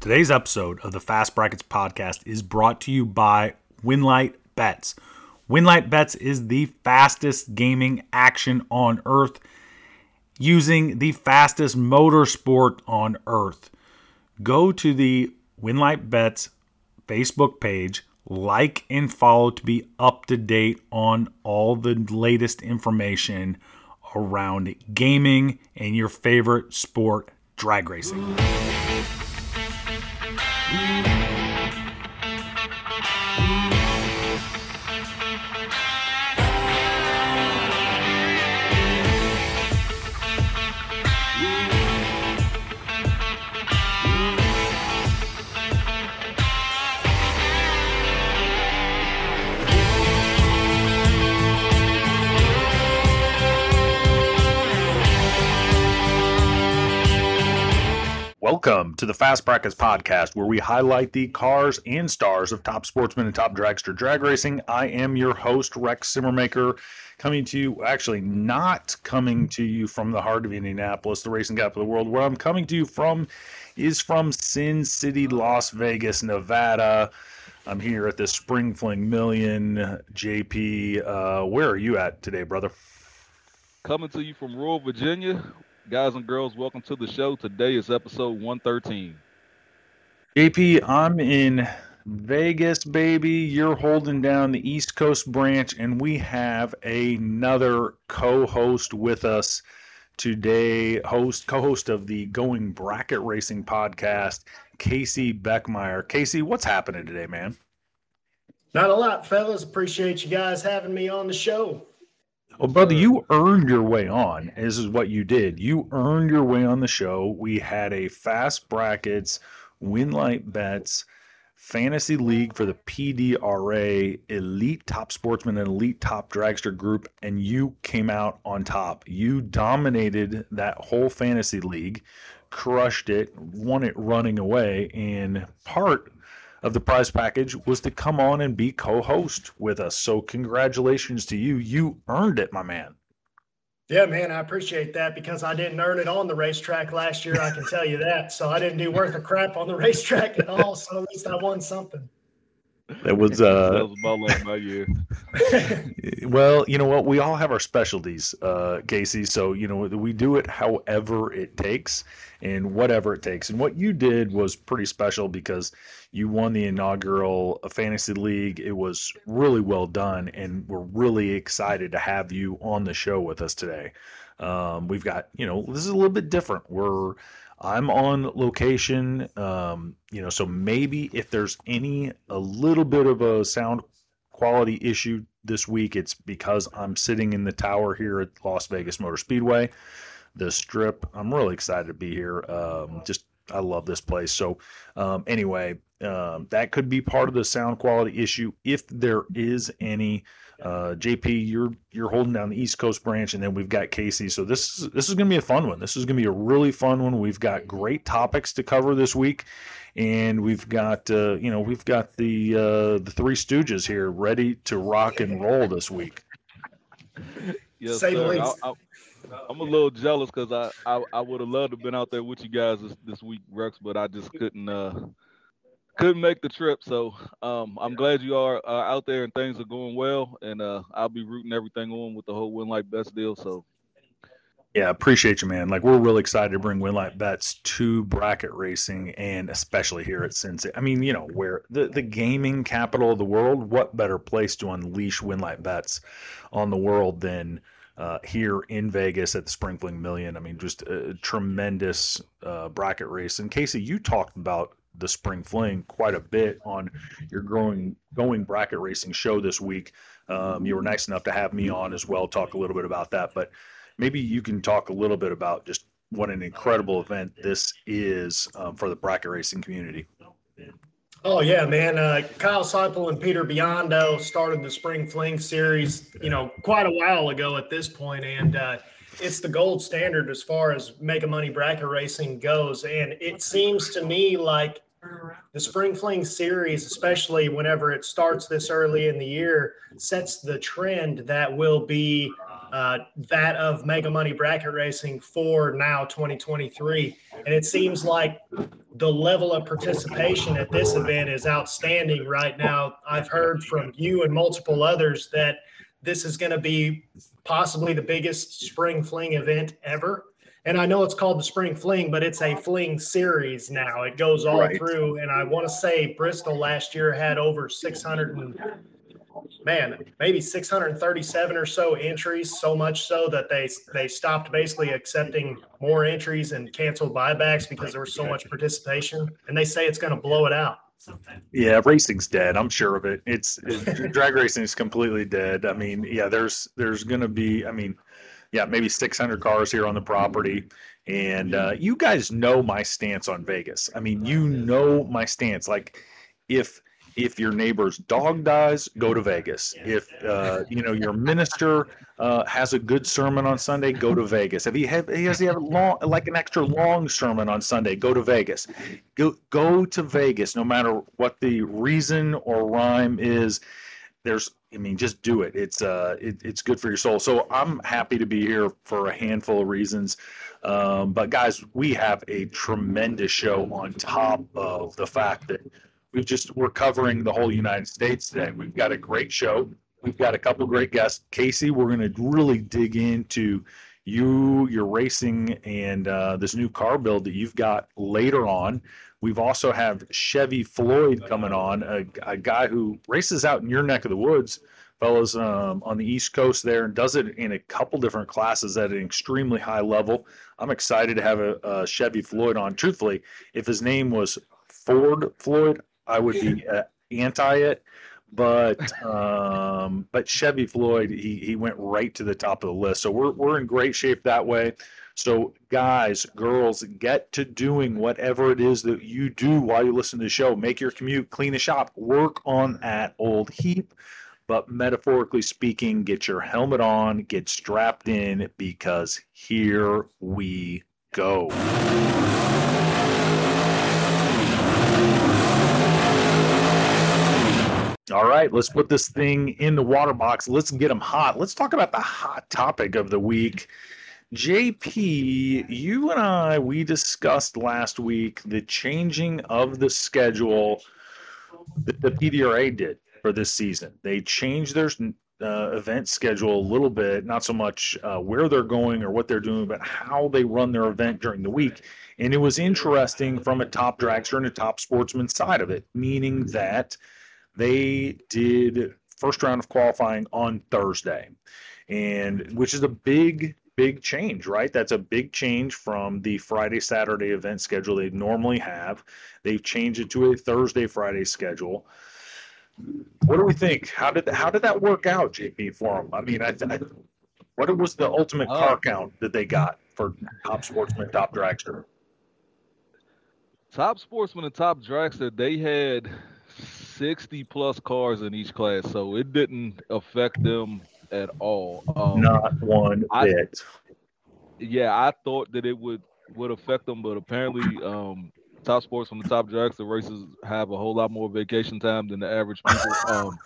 Today's episode of the Fast Brackets podcast is brought to you by Winlight Bets. Winlight Bets is the fastest gaming action on earth using the fastest motorsport on earth. Go to the Winlight Bets Facebook page, like and follow to be up to date on all the latest information around gaming and your favorite sport, drag racing. Welcome to the Fast Brackets podcast, where we highlight the cars and stars of top sportsmen and top dragster drag racing. I am your host, Rex Simmermaker, coming to you, actually, not coming to you from the heart of Indianapolis, the racing capital of the world. Where I'm coming to you from is from Sin City, Las Vegas, Nevada. I'm here at the Spring Fling Million. JP, uh, where are you at today, brother? Coming to you from rural Virginia, Guys and girls, welcome to the show. Today is episode 113. JP, I'm in Vegas, baby. You're holding down the East Coast branch, and we have another co host with us today, host, co host of the Going Bracket Racing podcast, Casey Beckmeyer. Casey, what's happening today, man? Not a lot, fellas. Appreciate you guys having me on the show. Well, brother, you earned your way on. This is what you did. You earned your way on the show. We had a fast brackets, Winlight bets, fantasy league for the PDRA elite top sportsman and elite top dragster group, and you came out on top. You dominated that whole fantasy league, crushed it, won it running away, in part of the prize package was to come on and be co-host with us. So congratulations to you. You earned it, my man. Yeah, man, I appreciate that because I didn't earn it on the racetrack last year. I can tell you that. So I didn't do worth a crap on the racetrack at all. So at least I won something. That was uh that was about like my year. well, you know what? We all have our specialties, uh, Casey. So you know we do it however it takes and whatever it takes. And what you did was pretty special because you won the inaugural fantasy league. It was really well done, and we're really excited to have you on the show with us today. Um, we've got you know this is a little bit different. We're I'm on location, um, you know, so maybe if there's any a little bit of a sound quality issue this week, it's because I'm sitting in the tower here at Las Vegas Motor Speedway, the Strip. I'm really excited to be here. Um, just I love this place. So um, anyway, um, that could be part of the sound quality issue if there is any. Uh, JP, you're you're holding down the East Coast branch, and then we've got Casey. So this is this is going to be a fun one. This is going to be a really fun one. We've got great topics to cover this week, and we've got uh, you know we've got the uh, the three Stooges here ready to rock and roll this week. Yes, Say sir. I, I, I'm a little jealous because I, I, I would have loved to have been out there with you guys this, this week, Rex, but I just couldn't uh couldn't make the trip. So um, I'm glad you are uh, out there and things are going well. And uh, I'll be rooting everything on with the whole Winlight Bets deal. So yeah, appreciate you, man. Like we're really excited to bring Winlight Bets to bracket racing, and especially here at Sin City. I mean, you know, where the the gaming capital of the world. What better place to unleash Winlight Bets on the world than uh, here in Vegas at the Spring Fling Million. I mean, just a tremendous uh, bracket race. And Casey, you talked about the spring fling quite a bit on your growing going bracket racing show this week. Um, you were nice enough to have me on as well, talk a little bit about that. But maybe you can talk a little bit about just what an incredible event this is um, for the bracket racing community. Oh yeah, man! Uh, Kyle Seipel and Peter Biondo started the Spring Fling series, you know, quite a while ago at this point, and uh, it's the gold standard as far as mega money bracket racing goes. And it seems to me like the spring fling series, especially whenever it starts this early in the year, sets the trend that will be uh, that of Mega Money Bracket Racing for now 2023. And it seems like the level of participation at this event is outstanding right now. I've heard from you and multiple others that this is going to be possibly the biggest spring fling event ever. And I know it's called the Spring Fling, but it's a fling series now. It goes all right. through. And I want to say Bristol last year had over 600 and man, maybe 637 or so entries, so much so that they they stopped basically accepting more entries and canceled buybacks because there was so much participation. And they say it's going to blow it out. Yeah, racing's dead. I'm sure of it. It's it, drag racing is completely dead. I mean, yeah, there's there's going to be. I mean, yeah, maybe 600 cars here on the property. And uh, you guys know my stance on Vegas. I mean, you know my stance. Like, if if your neighbor's dog dies, go to Vegas. If uh, you know your minister uh, has a good sermon on Sunday, go to Vegas. If he have he has he have a long like an extra long sermon on Sunday, go to Vegas. Go go to Vegas, no matter what the reason or rhyme is. There's I mean, just do it. It's uh, it, it's good for your soul. So I'm happy to be here for a handful of reasons. Um, but guys, we have a tremendous show on top of the fact that we've just we're covering the whole United States today. We've got a great show. We've got a couple great guests. Casey, we're going to really dig into you, your racing, and uh, this new car build that you've got later on. We've also have Chevy Floyd coming on, a, a guy who races out in your neck of the woods, fellas, um, on the East Coast there, and does it in a couple different classes at an extremely high level. I'm excited to have a, a Chevy Floyd on. Truthfully, if his name was Ford Floyd, I would be uh, anti it. But um, but Chevy Floyd, he he went right to the top of the list. So we're we're in great shape that way. So, guys, girls, get to doing whatever it is that you do while you listen to the show. Make your commute, clean the shop, work on that old heap. But metaphorically speaking, get your helmet on, get strapped in, because here we go. All right, let's put this thing in the water box. Let's get them hot. Let's talk about the hot topic of the week. JP, you and I, we discussed last week the changing of the schedule that the PDRA did for this season. They changed their uh, event schedule a little bit, not so much uh, where they're going or what they're doing, but how they run their event during the week. And it was interesting from a top dragster and a top sportsman side of it, meaning that they did first round of qualifying on Thursday, and which is a big big change, right? That's a big change from the Friday Saturday event schedule they normally have. They've changed it to a Thursday Friday schedule. What do we think? How did how did that work out, JP, for them? I mean, I, I, what was the ultimate oh. car uh, count that they got for top sportsman, top dragster? Top sportsman and top dragster, they had 60 plus cars in each class, so it didn't affect them at all. Um, Not one I, bit. Yeah, I thought that it would would affect them, but apparently, um, top sports from the top dragster the races have a whole lot more vacation time than the average people. Um,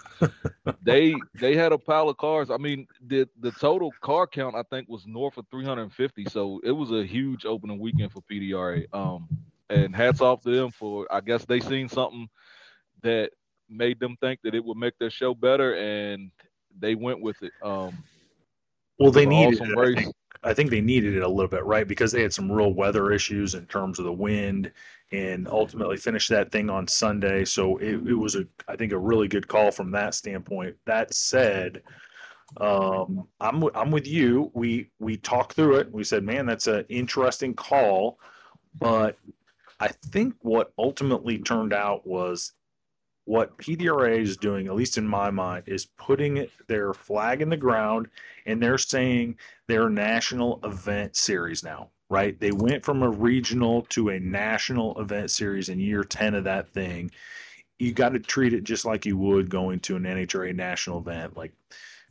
they they had a pile of cars. I mean, the the total car count I think was north of 350, so it was a huge opening weekend for PDRA. Um, and hats off to them for I guess they seen something that made them think that it would make their show better, and they went with it. Um, well, they needed awesome it. I think, I think they needed it a little bit, right? Because they had some real weather issues in terms of the wind, and ultimately finished that thing on Sunday. So it, it was a, I think, a really good call from that standpoint. That said, um, I'm I'm with you. We we talked through it. We said, man, that's an interesting call, but I think what ultimately turned out was what PDRA is doing, at least in my mind, is putting their flag in the ground and they're saying they're national event series now, right? They went from a regional to a national event series in year 10 of that thing. You got to treat it just like you would going to an NHRA national event. Like,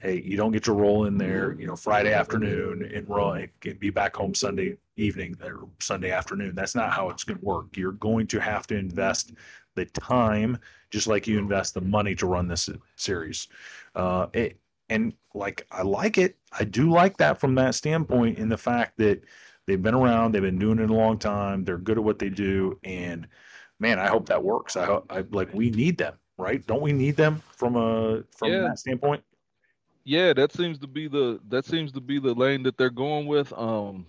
hey, you don't get to roll in there, you know, Friday afternoon and roll, and be back home Sunday evening or Sunday afternoon. That's not how it's going to work. You're going to have to invest the time, just like you invest the money to run this series. Uh, it, and like I like it. I do like that from that standpoint in the fact that they've been around, they've been doing it a long time, they're good at what they do, and man, I hope that works. I hope I like we need them, right? Don't we need them from a from yeah. that standpoint? Yeah, that seems to be the that seems to be the lane that they're going with. Um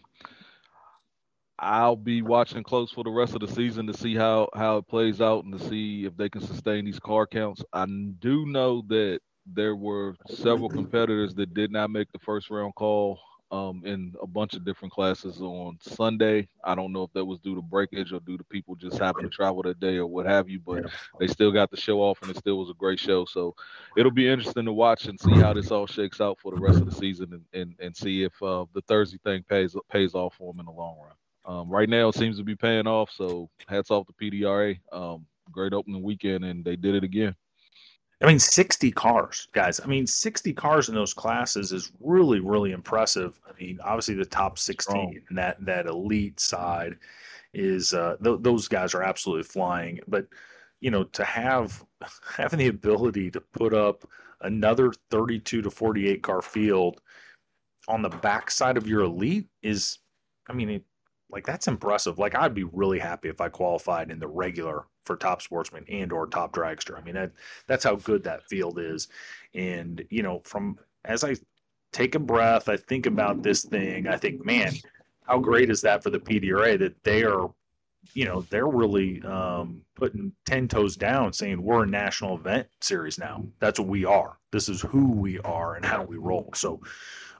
I'll be watching close for the rest of the season to see how how it plays out and to see if they can sustain these car counts. I do know that there were several competitors that did not make the first round call um, in a bunch of different classes on Sunday. I don't know if that was due to breakage or due to people just having to travel that day or what have you, but they still got the show off and it still was a great show. So it'll be interesting to watch and see how this all shakes out for the rest of the season and, and, and see if uh, the Thursday thing pays pays off for them in the long run. Um, right now, it seems to be paying off. So hats off to PDRA. Um, great opening weekend, and they did it again. I mean, 60 cars, guys. I mean, 60 cars in those classes is really, really impressive. I mean, obviously the top 16 and that that elite side is uh, th- those guys are absolutely flying. But you know, to have having the ability to put up another 32 to 48 car field on the backside of your elite is, I mean, it, like that's impressive. Like I'd be really happy if I qualified in the regular for top sportsman and or top dragster. I mean that that's how good that field is. And you know, from as I take a breath, I think about this thing, I think, man, how great is that for the PDRA that they are, you know, they're really um, putting 10 toes down saying we're a national event series now. That's what we are. This is who we are and how we roll. So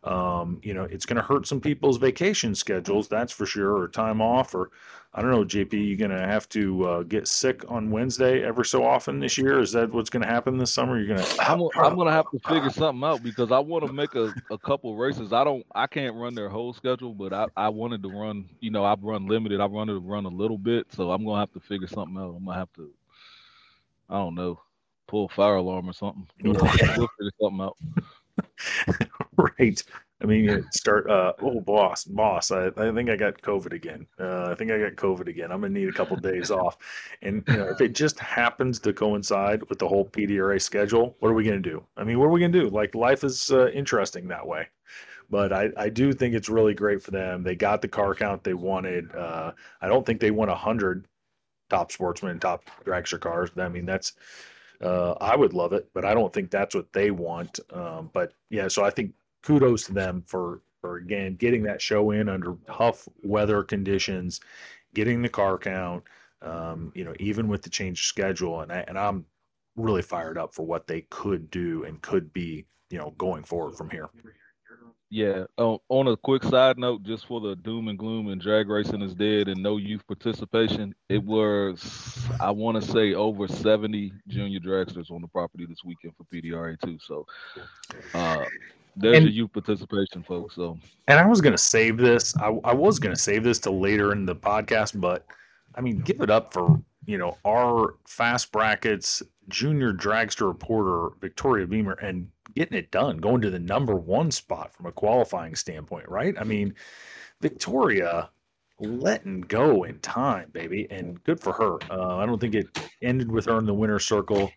um, you know, it's going to hurt some people's vacation schedules, that's for sure, or time off, or I don't know, JP, you're going to have to uh, get sick on Wednesday ever so often this year. Is that what's going to happen this summer? You're going to. I'm, I'm going to have to figure something out because I want to make a, a couple races. I don't, I can't run their whole schedule, but I, I wanted to run. You know, I've run limited. I wanted to run a little bit, so I'm going to have to figure something out. I'm going to have to. I don't know, pull a fire alarm or something. We'll, we'll figure something out. right. I mean, you start. Uh, oh, boss, boss. I, I think I got COVID again. Uh, I think I got COVID again. I'm gonna need a couple days off. And you know, if it just happens to coincide with the whole PDRA schedule, what are we gonna do? I mean, what are we gonna do? Like, life is uh, interesting that way. But I, I do think it's really great for them. They got the car count they wanted. Uh, I don't think they won hundred top sportsmen, top dragster cars. I mean, that's uh, I would love it, but I don't think that's what they want. Um, but yeah, so I think kudos to them for for again getting that show in under tough weather conditions, getting the car count. Um, you know, even with the change schedule, and I, and I'm really fired up for what they could do and could be, you know, going forward from here. Yeah. Um, on a quick side note, just for the doom and gloom and drag racing is dead and no youth participation, it was I want to say over 70 junior dragsters on the property this weekend for PDRA too. So uh, there's and, your youth participation, folks. So and I was gonna save this. I, I was gonna save this to later in the podcast, but I mean, give it up for you know our fast brackets junior dragster reporter Victoria Beamer and getting it done, going to the number one spot from a qualifying standpoint, right? I mean, Victoria letting go in time, baby, and good for her. Uh, I don't think it ended with her in the winner's circle,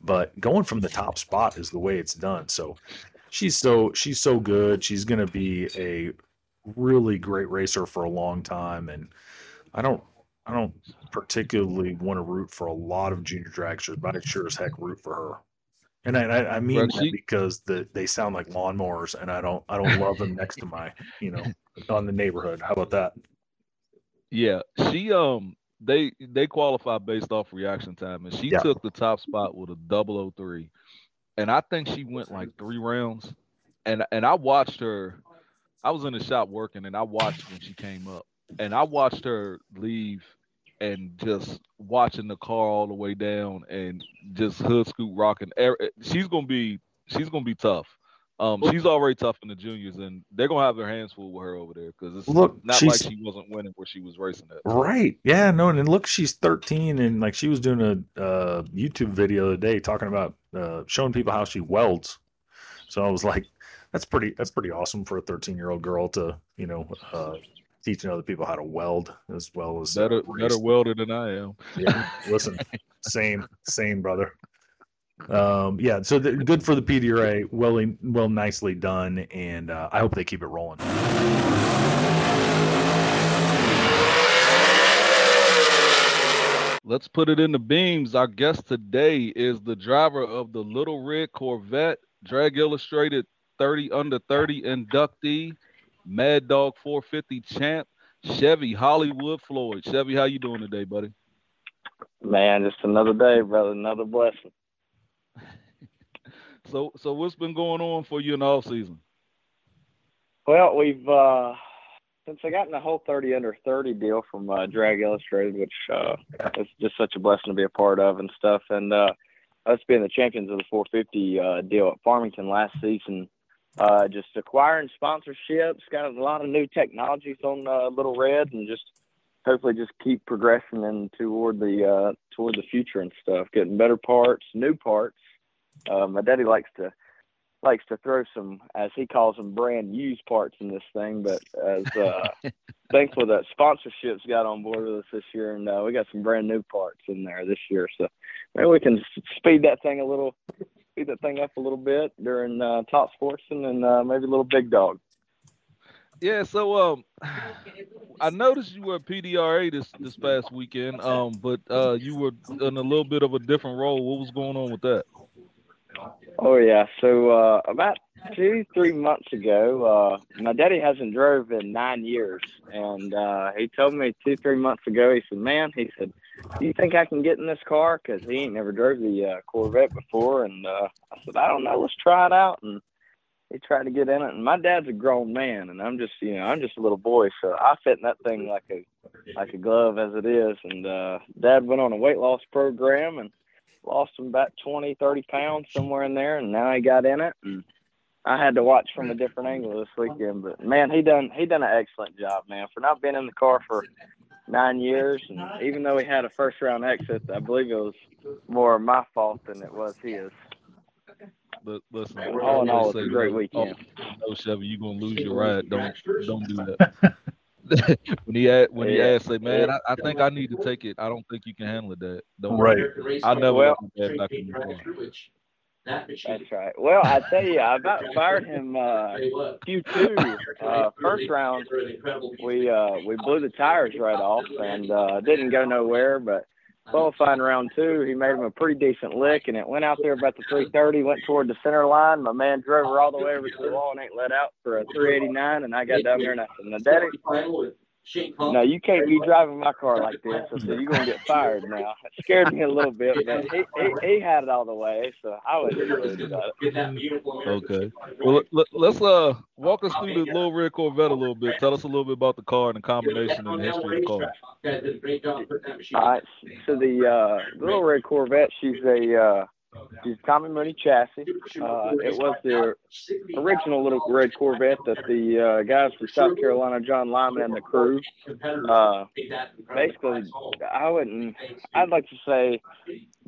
but going from the top spot is the way it's done. So she's so she's so good. She's to be a really great racer for a long time, and I don't I don't particularly want to root for a lot of junior dragsters, but I sure as heck root for her. And I, I mean that because the, they sound like lawnmowers, and I don't I don't love them next to my you know on the neighborhood. How about that? Yeah, she um they they qualify based off reaction time, and she yeah. took the top spot with a 003, and I think she went like three rounds, and and I watched her. I was in the shop working, and I watched when she came up, and I watched her leave and just watching the car all the way down and just hood scoop rocking. She's gonna be she's gonna be tough. Um, she's already tough in the juniors, and they're gonna have their hands full with her over there because it's look, not like she wasn't winning where she was racing at. Right? Yeah. No. And look, she's 13, and like she was doing a uh, YouTube video the day talking about uh, showing people how she welds. So I was like, that's pretty. That's pretty awesome for a 13 year old girl to you know uh, teaching other people how to weld as well as better better welder than I am. Yeah, listen, same same brother. um, yeah, so the, good for the PDRA. Well, well, nicely done, and uh, I hope they keep it rolling. Let's put it in the beams. Our guest today is the driver of the Little Red Corvette, Drag Illustrated 30 under 30 inductee, Mad Dog 450 champ, Chevy Hollywood Floyd. Chevy, how you doing today, buddy? Man, just another day, brother. Another blessing. so, so what's been going on for you in the off season? Well, we've uh, since I got in the whole 30 under 30 deal from uh, Drag Illustrated, which uh, is just such a blessing to be a part of and stuff, and uh, us being the champions of the 450 uh, deal at Farmington last season. Uh, just acquiring sponsorships, got a lot of new technologies on uh, Little Red, and just hopefully just keep progressing and toward the uh, toward the future and stuff. Getting better parts, new parts. Uh, my daddy likes to likes to throw some, as he calls them, brand used parts in this thing. But as uh, thankful that sponsorships got on board with us this year, and uh, we got some brand new parts in there this year. So maybe we can speed that thing a little, speed that thing up a little bit during uh, top sports and uh, maybe a little big dog. Yeah, so um, I noticed you were at PDRA this this past weekend, um, but uh, you were in a little bit of a different role. What was going on with that? Oh yeah, so uh, about two three months ago, uh, my daddy hasn't drove in nine years, and uh, he told me two three months ago. He said, "Man," he said, "Do you think I can get in this car? Because he ain't never drove the uh, Corvette before." And uh, I said, "I don't know. Let's try it out." And he tried to get in it, and my dad's a grown man, and I'm just, you know, I'm just a little boy, so I fit in that thing like a, like a glove as it is. And uh, Dad went on a weight loss program and lost him about 20, 30 pounds somewhere in there, and now he got in it. And I had to watch from a different angle this weekend, but man, he done he done an excellent job, man, for not being in the car for nine years, and even though he had a first round exit, I believe it was more my fault than it was his. But listen, all in all, it's a great weekend. Oh, no, Chevy, you're gonna lose your ride. Don't don't do that. when he asked, when he asked, say, man, I, I, think I need to take it. I don't think you can handle it. That don't right. I never well, back in That's right. Well, I tell you, I about fired him uh, Q2 uh, first round. We uh, we blew the tires right off and uh, didn't go nowhere. But qualifying round two, he made him a pretty decent lick, and it went out there about the 330, went toward the center line. My man drove her all the way over to the wall and ain't let out for a 389, and I got down there and I said, "Now, Daddy, no, you can't be driving my car like this. I said, you're going to get fired now. It scared me a little bit, but he, he, he had it all the way, so I was worried about it. Okay. Well, let, us uh walk us through the Little Red Corvette a little bit. Tell us a little bit about the car and the combination and the history of the car. All right. So the uh, Little Red Corvette, she's a uh, She's Tommy Mooney chassis. Uh, it was the original little red Corvette that the uh, guys from South Carolina, John Lyman and the crew, uh, basically, I wouldn't, I'd like to say,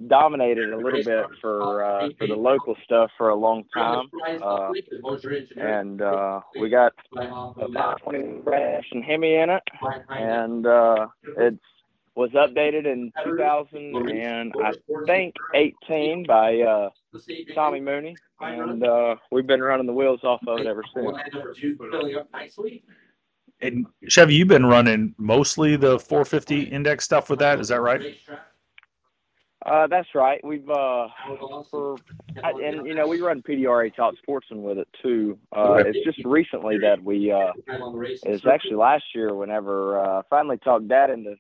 dominated a little bit for uh, for the local stuff for a long time. Uh, and uh, we got about 20 crash and Hemi in it, and uh, it's was updated in 2000 and I think 18 by uh, Tommy Mooney, and uh, we've been running the wheels off of it ever since. And Chevy, you've been running mostly the 450 index stuff with that, is that right? Uh, that's right. We've uh, for and you know we run PDRA Top Sportsman with it too. Uh, it's just recently that we uh, it's actually last year whenever uh, finally talked Dad into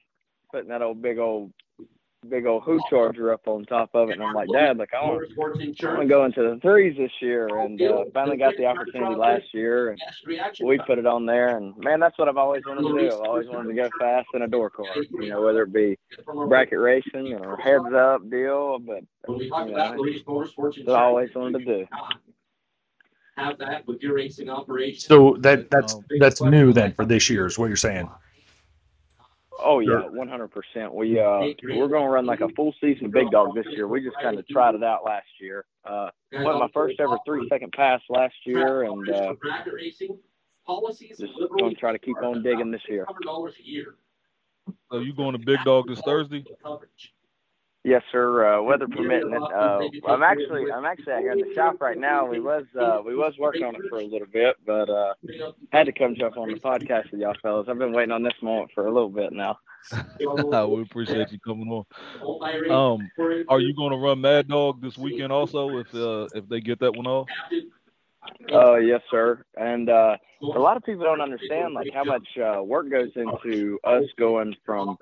putting that old big old big old hoot charger up on top of it, and I'm like, Dad, like I want, to go into the threes this year, and uh, finally got the opportunity last year, and we put it on there, and man, that's what I've always wanted to do. I've always wanted to go fast in a door car, you know, whether it be bracket racing or heads up deal, but you know, what I always wanted to do. Have that with your racing operation. So that that's that's new then for this year is what you're saying. Oh yeah, one hundred percent. We uh we're gonna run like a full season big dog this year. We just kind of tried it out last year. Uh, won my first ever three second pass last year, and uh, just gonna try to keep on digging this year. So you going to big dog this Thursday? Yes, sir. Uh, weather permitting. Uh, I'm actually I'm actually out here in the shop right now. We was uh, we was working on it for a little bit, but uh, had to come jump on the podcast with y'all fellas. I've been waiting on this moment for a little bit now. we appreciate you coming on. Um, are you going to run Mad Dog this weekend also if uh, if they get that one off? Oh, yes, sir. And uh, a lot of people don't understand like how much uh, work goes into us going from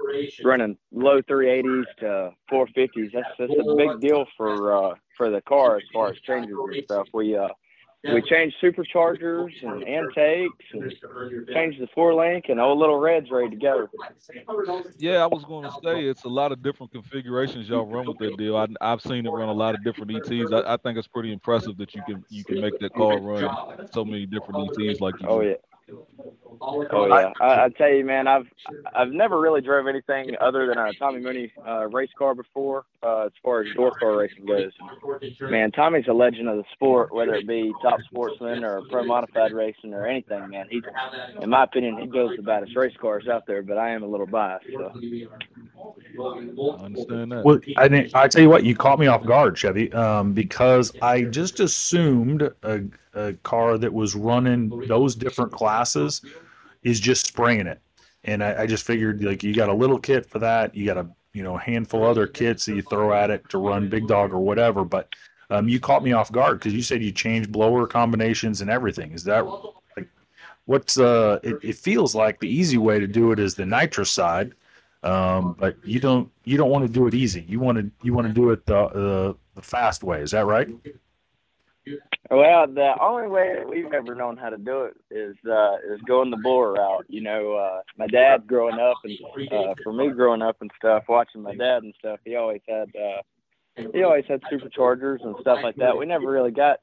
running low 380s to 450s. That's that's a big deal for uh, for the car as far as changes and stuff. We uh, we changed superchargers and intakes and changed the four link and old little red's ready to go. Yeah, I was going to say it's a lot of different configurations y'all run with that deal. I, have seen it run a lot of different ETs. I, I, think it's pretty impressive that you can you can make that car run so many different ETs like you. Oh do. yeah. Oh yeah, I, I tell you, man, I've I've never really drove anything other than a Tommy Mooney uh, race car before, uh, as far as door car racing goes. Man, Tommy's a legend of the sport, whether it be top sportsman or pro modified racing or anything. Man, he, in my opinion, he builds the baddest race cars out there. But I am a little biased. So. I understand that. Well, I I tell you what, you caught me off guard, Chevy, um, because I just assumed a a car that was running those different classes is just spraying it. And I, I just figured like you got a little kit for that, you got a you know handful other kits that you throw at it to run big dog or whatever. But um, you caught me off guard because you said you changed blower combinations and everything. Is that like what's uh? It, it feels like the easy way to do it is the nitrous side, um, but you don't you don't want to do it easy. You want to you want to do it the, the the fast way. Is that right? Well, the only way that we've ever known how to do it is uh, is going the blower route. You know, uh, my dad growing up, and uh, for me growing up and stuff, watching my dad and stuff, he always had uh, he always had superchargers and stuff like that. We never really got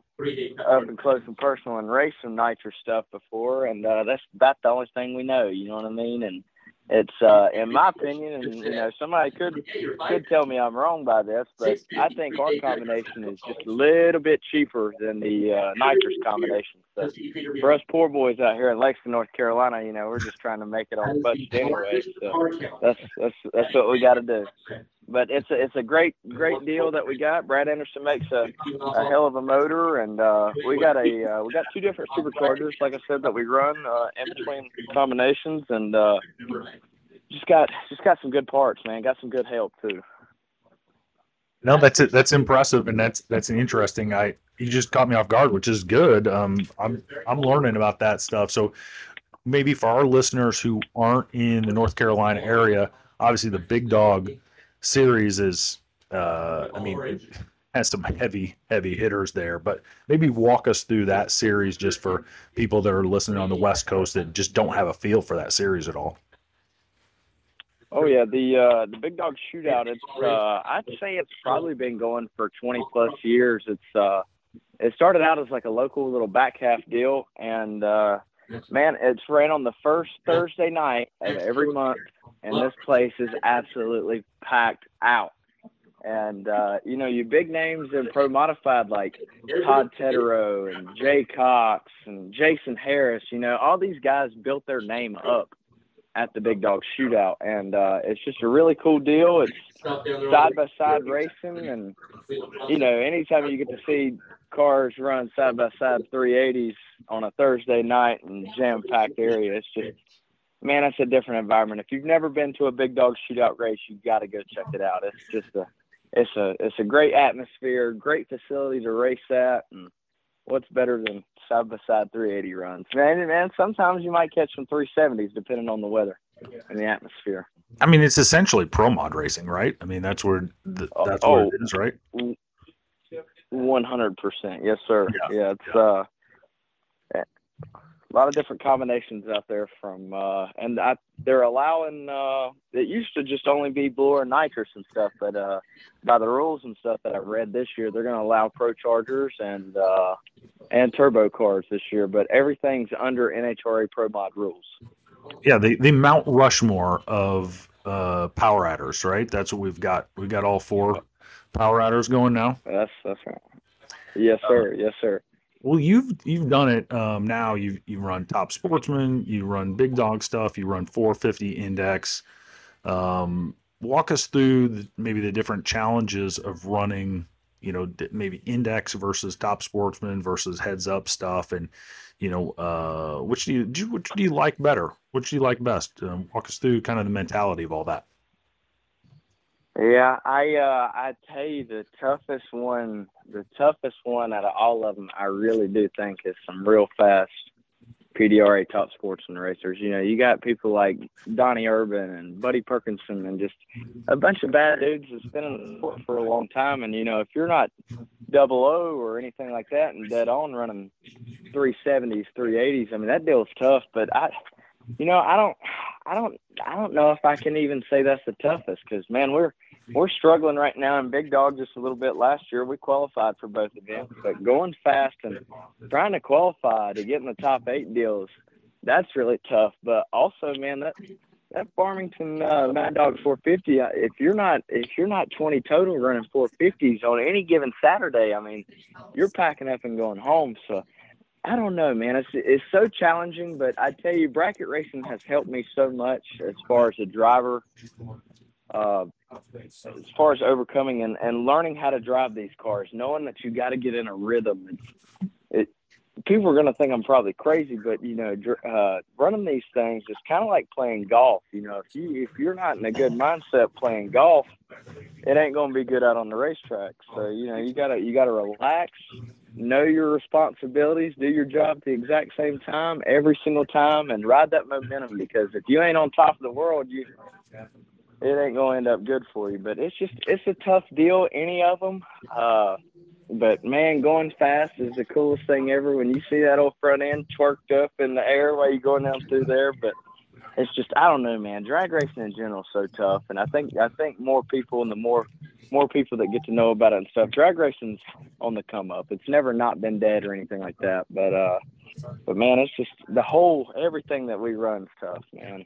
up and close and personal and raced some nitrous stuff before, and uh, that's about the only thing we know. You know what I mean? And it's uh, in my opinion, and you know, somebody could could tell me I'm wrong by this, but I think our combination is just a little bit cheaper than the uh, nitrous combination. So for us poor boys out here in Lexington, North Carolina, you know, we're just trying to make it on budget anyway. So that's that's that's what we got to do. But it's a it's a great great deal that we got. Brad Anderson makes a, a hell of a motor, and uh, we got a uh, we got two different superchargers, like I said, that we run uh, in between combinations, and uh, just got just got some good parts, man. Got some good help too. No, that's it. That's impressive, and that's that's an interesting. I you just caught me off guard, which is good. Um, I'm I'm learning about that stuff. So maybe for our listeners who aren't in the North Carolina area, obviously the Big Dog series is, uh, I mean, has some heavy heavy hitters there. But maybe walk us through that series just for people that are listening on the West Coast that just don't have a feel for that series at all. Oh yeah, the uh, the Big Dog Shootout. It's uh, I'd say it's probably been going for 20 plus years. It's uh, it started out as like a local little back half deal, and uh, man, it's ran on the first Thursday night of every month, and this place is absolutely packed out. And uh, you know, you big names in pro modified like Todd Tutterow and Jay Cox and Jason Harris. You know, all these guys built their name up at the Big Dog Shootout, and uh, it's just a really cool deal. It's side by side racing, and you know, anytime you get to see cars run side by side 380s on a Thursday night in jam packed area, it's just man, it's a different environment. If you've never been to a Big Dog Shootout race, you've got to go check it out. It's just a it's a it's a great atmosphere, great facility to race at, and what's better than side by side 380 runs? Man, man, sometimes you might catch some 370s depending on the weather and the atmosphere. I mean, it's essentially pro mod racing, right? I mean, that's where the, oh, that's oh, where it oh. is, right? Mm, One hundred percent, yes, sir. Yeah, yeah it's yeah. uh, a lot of different combinations out there from uh and I, they're allowing uh it used to just only be blower and nitrous and stuff but uh by the rules and stuff that i've read this year they're going to allow pro chargers and uh and turbo cars this year but everything's under nhra pro mod rules. Yeah the the mount rushmore of uh power adders right? That's what we've got. We've got all four power adders going now? That's that's right yes sir. Yes sir. well, you've you've done it um, now. You you run Top Sportsman, you run Big Dog stuff, you run 450 Index. Um, walk us through the, maybe the different challenges of running you know maybe index versus top sportsman versus heads up stuff and you know uh which do you, do you which do you like better? Which do you like best? Um, walk us through kind of the mentality of all that yeah i uh i tell you the toughest one the toughest one out of all of them i really do think is some real fast PDRA top sportsman racers. You know, you got people like Donnie Urban and Buddy Perkinson and just a bunch of bad dudes that's been in the sport for a long time. And, you know, if you're not double O or anything like that and dead on running 370s, 380s, I mean, that deal's tough. But I, you know, I don't, I don't, I don't know if I can even say that's the toughest because, man, we're, we're struggling right now in big dog just a little bit. Last year we qualified for both events but going fast and trying to qualify to get in the top eight deals that's really tough. But also man that that farmington uh, mad dog 450 uh, if you're not if you're not 20 total running 450s on any given saturday i mean you're packing up and going home. So I don't know, man. It's it's so challenging, but I tell you, bracket racing has helped me so much as far as a driver uh, as far as overcoming and, and learning how to drive these cars, knowing that you got to get in a rhythm. It's, it, people are going to think I'm probably crazy, but you know, dr- uh, running these things is kind of like playing golf. You know, if you if you're not in a good mindset playing golf, it ain't going to be good out on the racetrack. So you know, you gotta you gotta relax, know your responsibilities, do your job at the exact same time every single time, and ride that momentum. Because if you ain't on top of the world, you it ain't to end up good for you. But it's just it's a tough deal, any of them. Uh, but man, going fast is the coolest thing ever. When you see that old front end twerked up in the air while you're going down through there, but it's just I don't know, man. Drag racing in general is so tough, and I think I think more people and the more more people that get to know about it and stuff. Drag racing's on the come up. It's never not been dead or anything like that, but uh, but man, it's just the whole everything that we run is tough, man.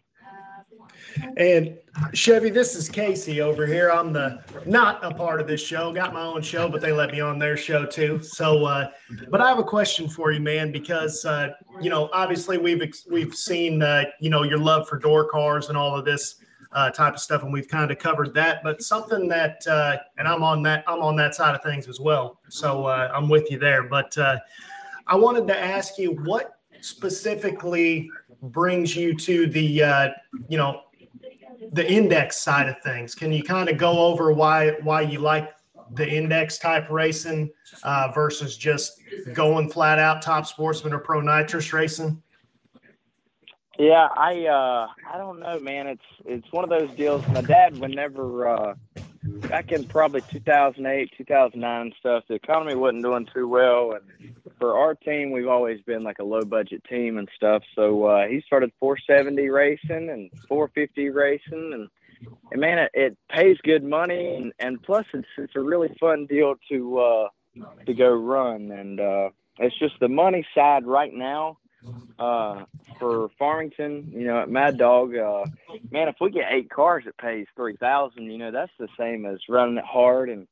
And Chevy, this is Casey over here. I'm the not a part of this show. Got my own show, but they let me on their show too. So, uh, but I have a question for you, man, because uh, you know, obviously we've we've seen uh, you know your love for door cars and all of this uh, type of stuff, and we've kind of covered that. But something that, uh, and I'm on that I'm on that side of things as well. So uh, I'm with you there. But I wanted to ask you what specifically brings you to the uh, you know the index side of things. Can you kind of go over why why you like the index type racing uh, versus just going flat out top sportsman or pro nitrous racing? Yeah, I uh, I don't know, man. It's it's one of those deals. My dad, whenever uh, back in probably 2008, 2009 and stuff, the economy wasn't doing too well, and for our team, we've always been like a low budget team and stuff. So uh, he started 470 racing and 450 racing, and and man, it, it pays good money, and, and plus it's it's a really fun deal to uh, to go run, and uh, it's just the money side right now. Uh, for Farmington, you know, at Mad Dog, uh, man, if we get eight cars, it pays three thousand. You know, that's the same as running it hard and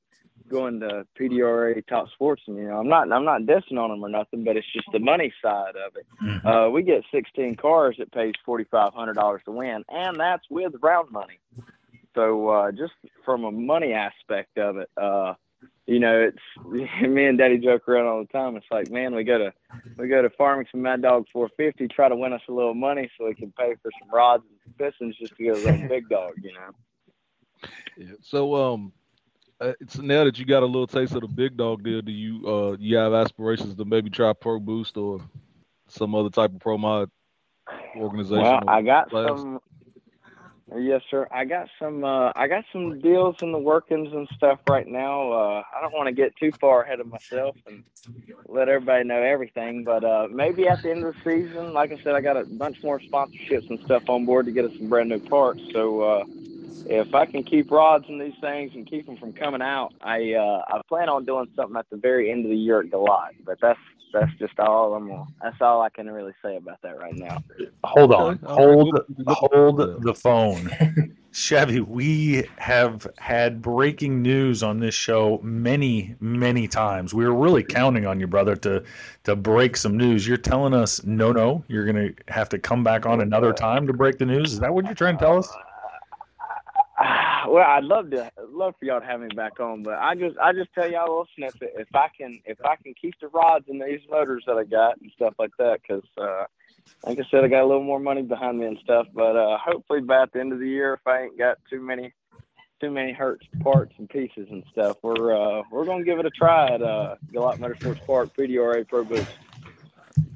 going to PDRA Top Sports, and you know, I'm not I'm not dissing on them or nothing, but it's just the money side of it. Mm-hmm. Uh, we get 16 cars, it pays forty five hundred dollars to win, and that's with round money. So uh, just from a money aspect of it, uh, you know, it's me and Daddy joke around all the time. It's like, man, we go to we go to Farmington Mad Dog 450, try to win us a little money so we can pay for some rods and some pistons just to go run Big Dog, you know. Yeah. So um, uh, it's now that you got a little taste of the big dog deal, do you uh you have aspirations to maybe try Pro Boost or some other type of pro mod organization? Well, I got class? some. Yes, sir. I got some. Uh, I got some deals in the workings and stuff right now. Uh, I don't want to get too far ahead of myself and let everybody know everything, but uh, maybe at the end of the season, like I said, I got a bunch more sponsorships and stuff on board to get us some brand new parts. So uh, if I can keep rods in these things and keep them from coming out, I uh, I plan on doing something at the very end of the year at Goliath. But that's that's just all I'm. Gonna, that's all I can really say about that right now. Hold on, hold hold the phone, Chevy. We have had breaking news on this show many many times. We were really counting on you, brother, to to break some news. You're telling us no, no. You're gonna have to come back on another time to break the news. Is that what you're trying to tell us? well, I'd love to love for y'all to have me back on, but I just I just tell y'all a little snippet. If I can if I can keep the rods in these motors that I got and stuff like that, because uh, like I said, I got a little more money behind me and stuff. But uh, hopefully by the end of the year, if I ain't got too many too many hurts parts and pieces and stuff, we're uh, we're gonna give it a try at uh, Galot Motorsports Park PDRA Pro Boost.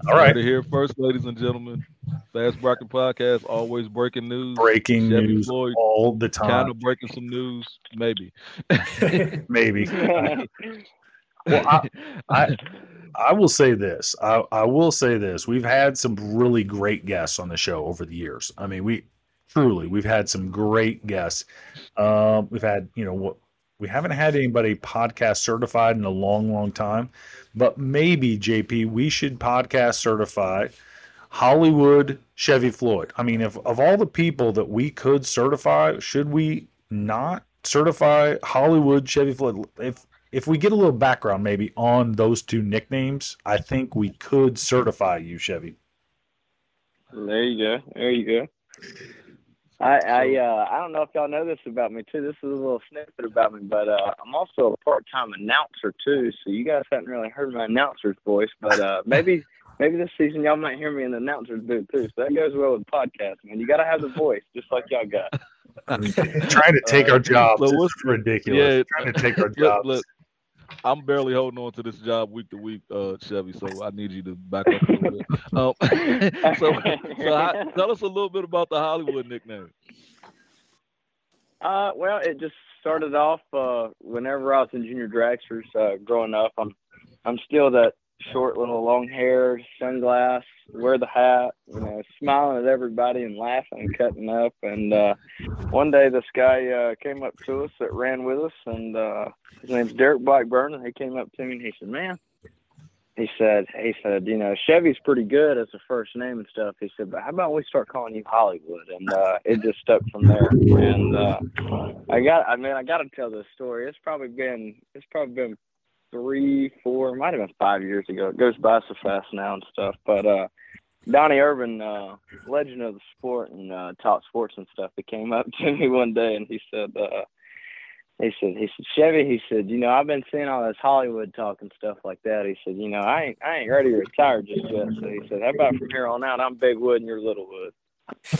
All right. Here first, ladies and gentlemen. Fast Bracket Podcast, always breaking news. Breaking Chevy news Floyd, all the time. Kind of breaking some news, maybe. maybe. well, I, I, I will say this. I, I will say this. We've had some really great guests on the show over the years. I mean, we truly we've had some great guests. Um, we've had, you know, we haven't had anybody podcast certified in a long, long time, but maybe JP, we should podcast certify Hollywood Chevy Floyd. I mean, if of all the people that we could certify, should we not certify Hollywood Chevy Floyd? If if we get a little background maybe on those two nicknames, I think we could certify you, Chevy. There you go. There you go. I I uh, I don't know if y'all know this about me too. This is a little snippet about me, but uh, I'm also a part time announcer too. So you guys haven't really heard my announcer's voice, but uh, maybe maybe this season y'all might hear me in the announcer's booth too. So that goes well with podcasting. Man, you got to have the voice, just like y'all got. trying to take uh, our jobs so is ridiculous. Yeah, trying to take our jobs. Look, I'm barely holding on to this job week to week, uh, Chevy. So I need you to back up a little bit. Um, so, so I, tell us a little bit about the Hollywood nickname. Uh, well, it just started off uh, whenever I was in junior dragsters uh, growing up. I'm I'm still that short little long hair, sunglass, wear the hat, you know, smiling at everybody and laughing and cutting up. And uh, one day this guy uh, came up to us that ran with us, and uh, his name's Derek Blackburn, and he came up to me and he said, "Man." He said, he said, you know, Chevy's pretty good as a first name and stuff. He said, but how about we start calling you Hollywood? And uh, it just stuck from there. And uh, I got, I mean, I got to tell this story. It's probably been, it's probably been three, four, might have been five years ago. It goes by so fast now and stuff. But uh, Donnie Irvin, uh, legend of the sport and uh, top sports and stuff, he came up to me one day and he said, uh, he said, he said, Chevy, he said, you know, I've been seeing all this Hollywood talk and stuff like that. He said, you know, I ain't, I ain't ready to retire just yet. So he said, how about from here on out, I'm Big Wood and you're Little Wood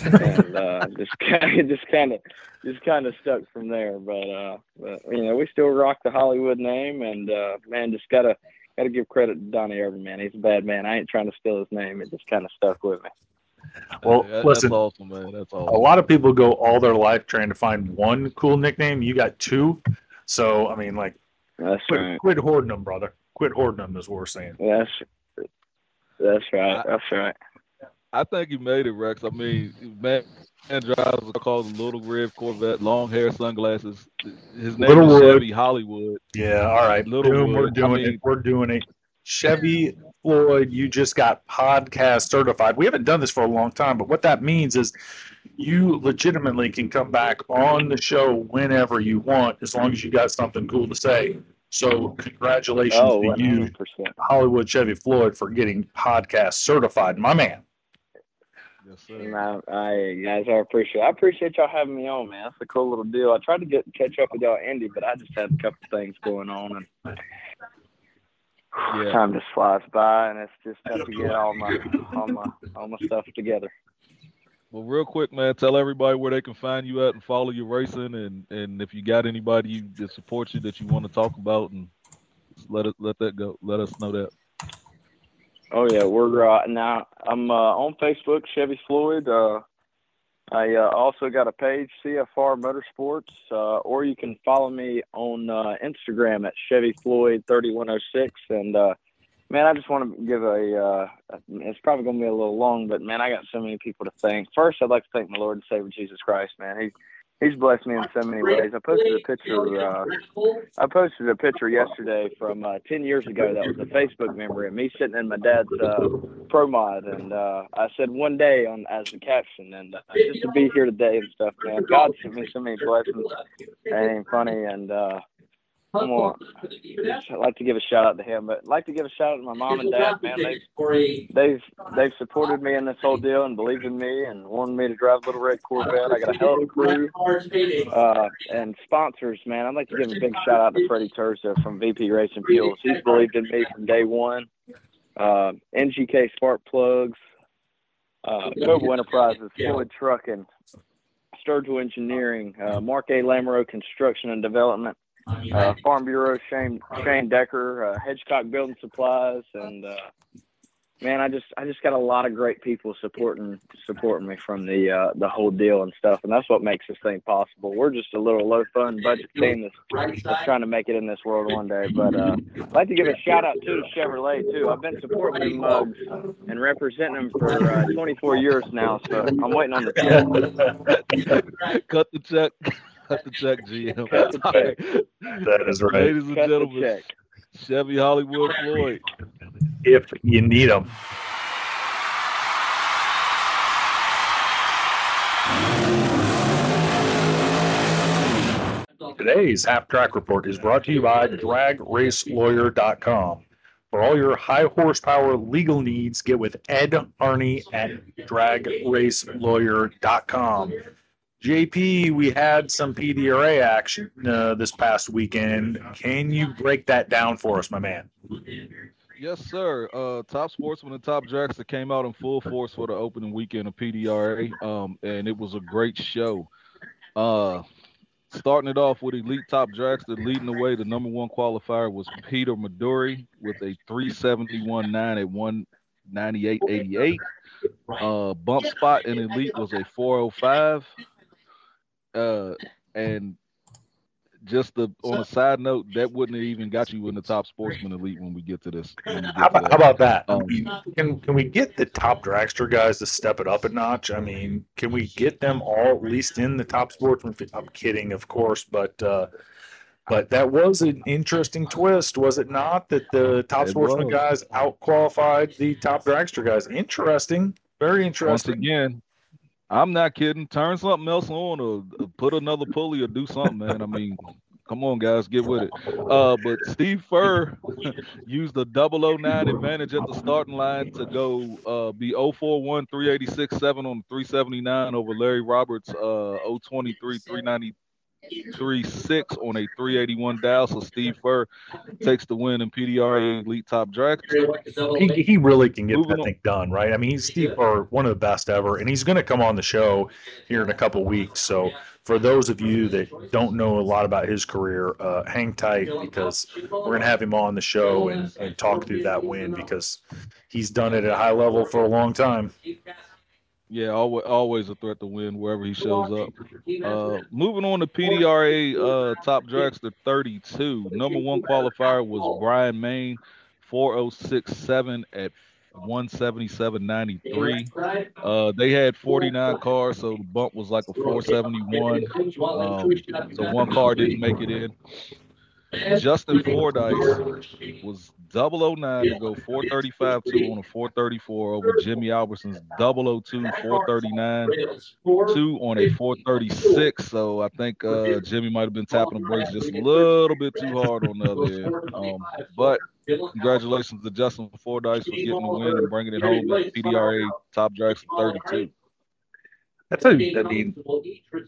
and uh, just kind of, just kind of, just kind of stuck from there. But uh, but you know, we still rock the Hollywood name, and uh, man, just gotta gotta give credit to Donnie Irvin, man. He's a bad man. I ain't trying to steal his name. It just kind of stuck with me. Well, yeah, listen, that's awesome, man. That's awesome. A lot of people go all their life trying to find one cool nickname. You got two, so I mean, like, that's quit, right. quit hoarding them, brother. Quit hoarding them is what we're saying. That's that's right. That's right. I think he made it, Rex. I mean, man, man drives a called a little red Corvette, long hair, sunglasses. His name Little is Wood. Chevy Hollywood. Yeah, all right. Little Boom, we're doing I mean, it. We're doing it. Chevy Floyd, you just got podcast certified. We haven't done this for a long time, but what that means is you legitimately can come back on the show whenever you want, as long as you got something cool to say. So congratulations oh, to you, Hollywood Chevy Floyd, for getting podcast certified, my man. Yes, sir. I, I guys, I appreciate. I appreciate y'all having me on, man. That's a cool little deal. I tried to get catch up with y'all, Andy, but I just had a couple things going on, and yeah. time just flies by, and it's just tough to get all my all my all my stuff together. Well, real quick, man, tell everybody where they can find you at and follow your racing, and and if you got anybody that supports you that you want to talk about, and let it let that go. Let us know that. Oh yeah, we're uh, now. I'm uh, on Facebook, Chevy Floyd. Uh, I uh, also got a page, CFR Motorsports, uh, or you can follow me on uh, Instagram at Chevy Floyd 3106. And uh, man, I just want to give a. Uh, it's probably gonna be a little long, but man, I got so many people to thank. First, I'd like to thank my Lord and Savior Jesus Christ. Man, he he's blessed me in so many ways. I posted a picture. Uh, I posted a picture yesterday from uh, ten years ago. That was a Facebook memory of me sitting in my dad's uh, pro mod, and uh, I said one day on as the caption, and uh, just to be here today and stuff, man. God sent me so many blessings. It ain't funny, and uh, On. I'd like to give a shout out to him, but I'd like to give a shout out to my mom and dad, man. They've, they've they've supported me in this whole deal and believed in me and wanted me to drive a little red Corvette. I got a hell of a crew uh, and sponsors, man. I'd like to give a big shout out to Freddie Terza from VP Racing Fuels. He's believed in me from day one. Uh, NGK Spark Plugs, uh, Global Enterprises, Floyd Trucking, Sturgill Engineering, uh, Mark A. Lamoureux Construction and Development, uh, Farm Bureau Shane Shane Decker, uh, Hedgecock Building Supplies, and uh, man, I just I just got a lot of great people supporting supporting me from the uh, the whole deal and stuff, and that's what makes this thing possible. We're just a little low fund budget team that's, that's trying to make it in this world one day. But uh, I'd like to give a shout out to Chevrolet too. I've been supporting them mugs and representing them for uh, 24 years now, so I'm waiting on the check. Cut the check. Cut the check, GM. The check. That is right. Ladies and Cut gentlemen, Chevy Hollywood Floyd if you need them. Today's Half Track Report is brought to you by DragRaceLawyer.com. For all your high horsepower legal needs, get with Ed Arney at DragRaceLawyer.com. JP, we had some PDRA action uh, this past weekend. Can you break that down for us, my man? Yes, sir. Uh, top sportsman and top dragster came out in full force for the opening weekend of PDRA, um, and it was a great show. Uh, starting it off with elite top dragster leading the way, the number one qualifier was Peter Maduri with a 371.9 at 198.88. Uh, bump spot in elite was a 405. Uh, and just the on a side note, that wouldn't have even got you in the top sportsman elite when we get to this. Get how, about, how, about, that? Um, can can we get the top dragster guys to step it up a notch? I mean, can we get them all at least in the top sportsman? I'm kidding, of course, but uh, but that was an interesting twist, was it not? That the top it sportsman was. guys out qualified the top dragster guys. Interesting, very interesting. Once again, I'm not kidding. Turn something else on or put another pulley or do something, man. I mean, come on, guys, get with it. Uh, but Steve Furr used the 009 advantage at the starting line to go uh, be 041 386 7 on 379 over Larry Roberts uh 023 390 three six on a 381 dial. So Steve Furr takes the win in PDR Elite Top Drag. He, he really can get Moving that on. thing done, right? I mean, he's Steve Furr, one of the best ever, and he's going to come on the show here in a couple weeks. So for those of you that don't know a lot about his career, uh, hang tight because we're going to have him on the show and, and talk through that win because he's done it at a high level for a long time. Yeah, always, always a threat to win wherever he shows up. Uh, moving on to PDRA uh, Top Dragster 32. Number one qualifier was Brian Main, 4067 at 177.93. Uh, they had 49 cars, so the bump was like a 471. Um, so one car didn't make it in. Justin Fordyce was 009 to go 435 2 on a 434 over Jimmy Albertson's 002 439 2 on a 436. So I think uh, Jimmy might have been tapping the brakes just a little bit too hard on the other end. Um, but congratulations to Justin Fordyce for getting the win and bringing it home at PDRA Top Dragster 32. That's a, I mean,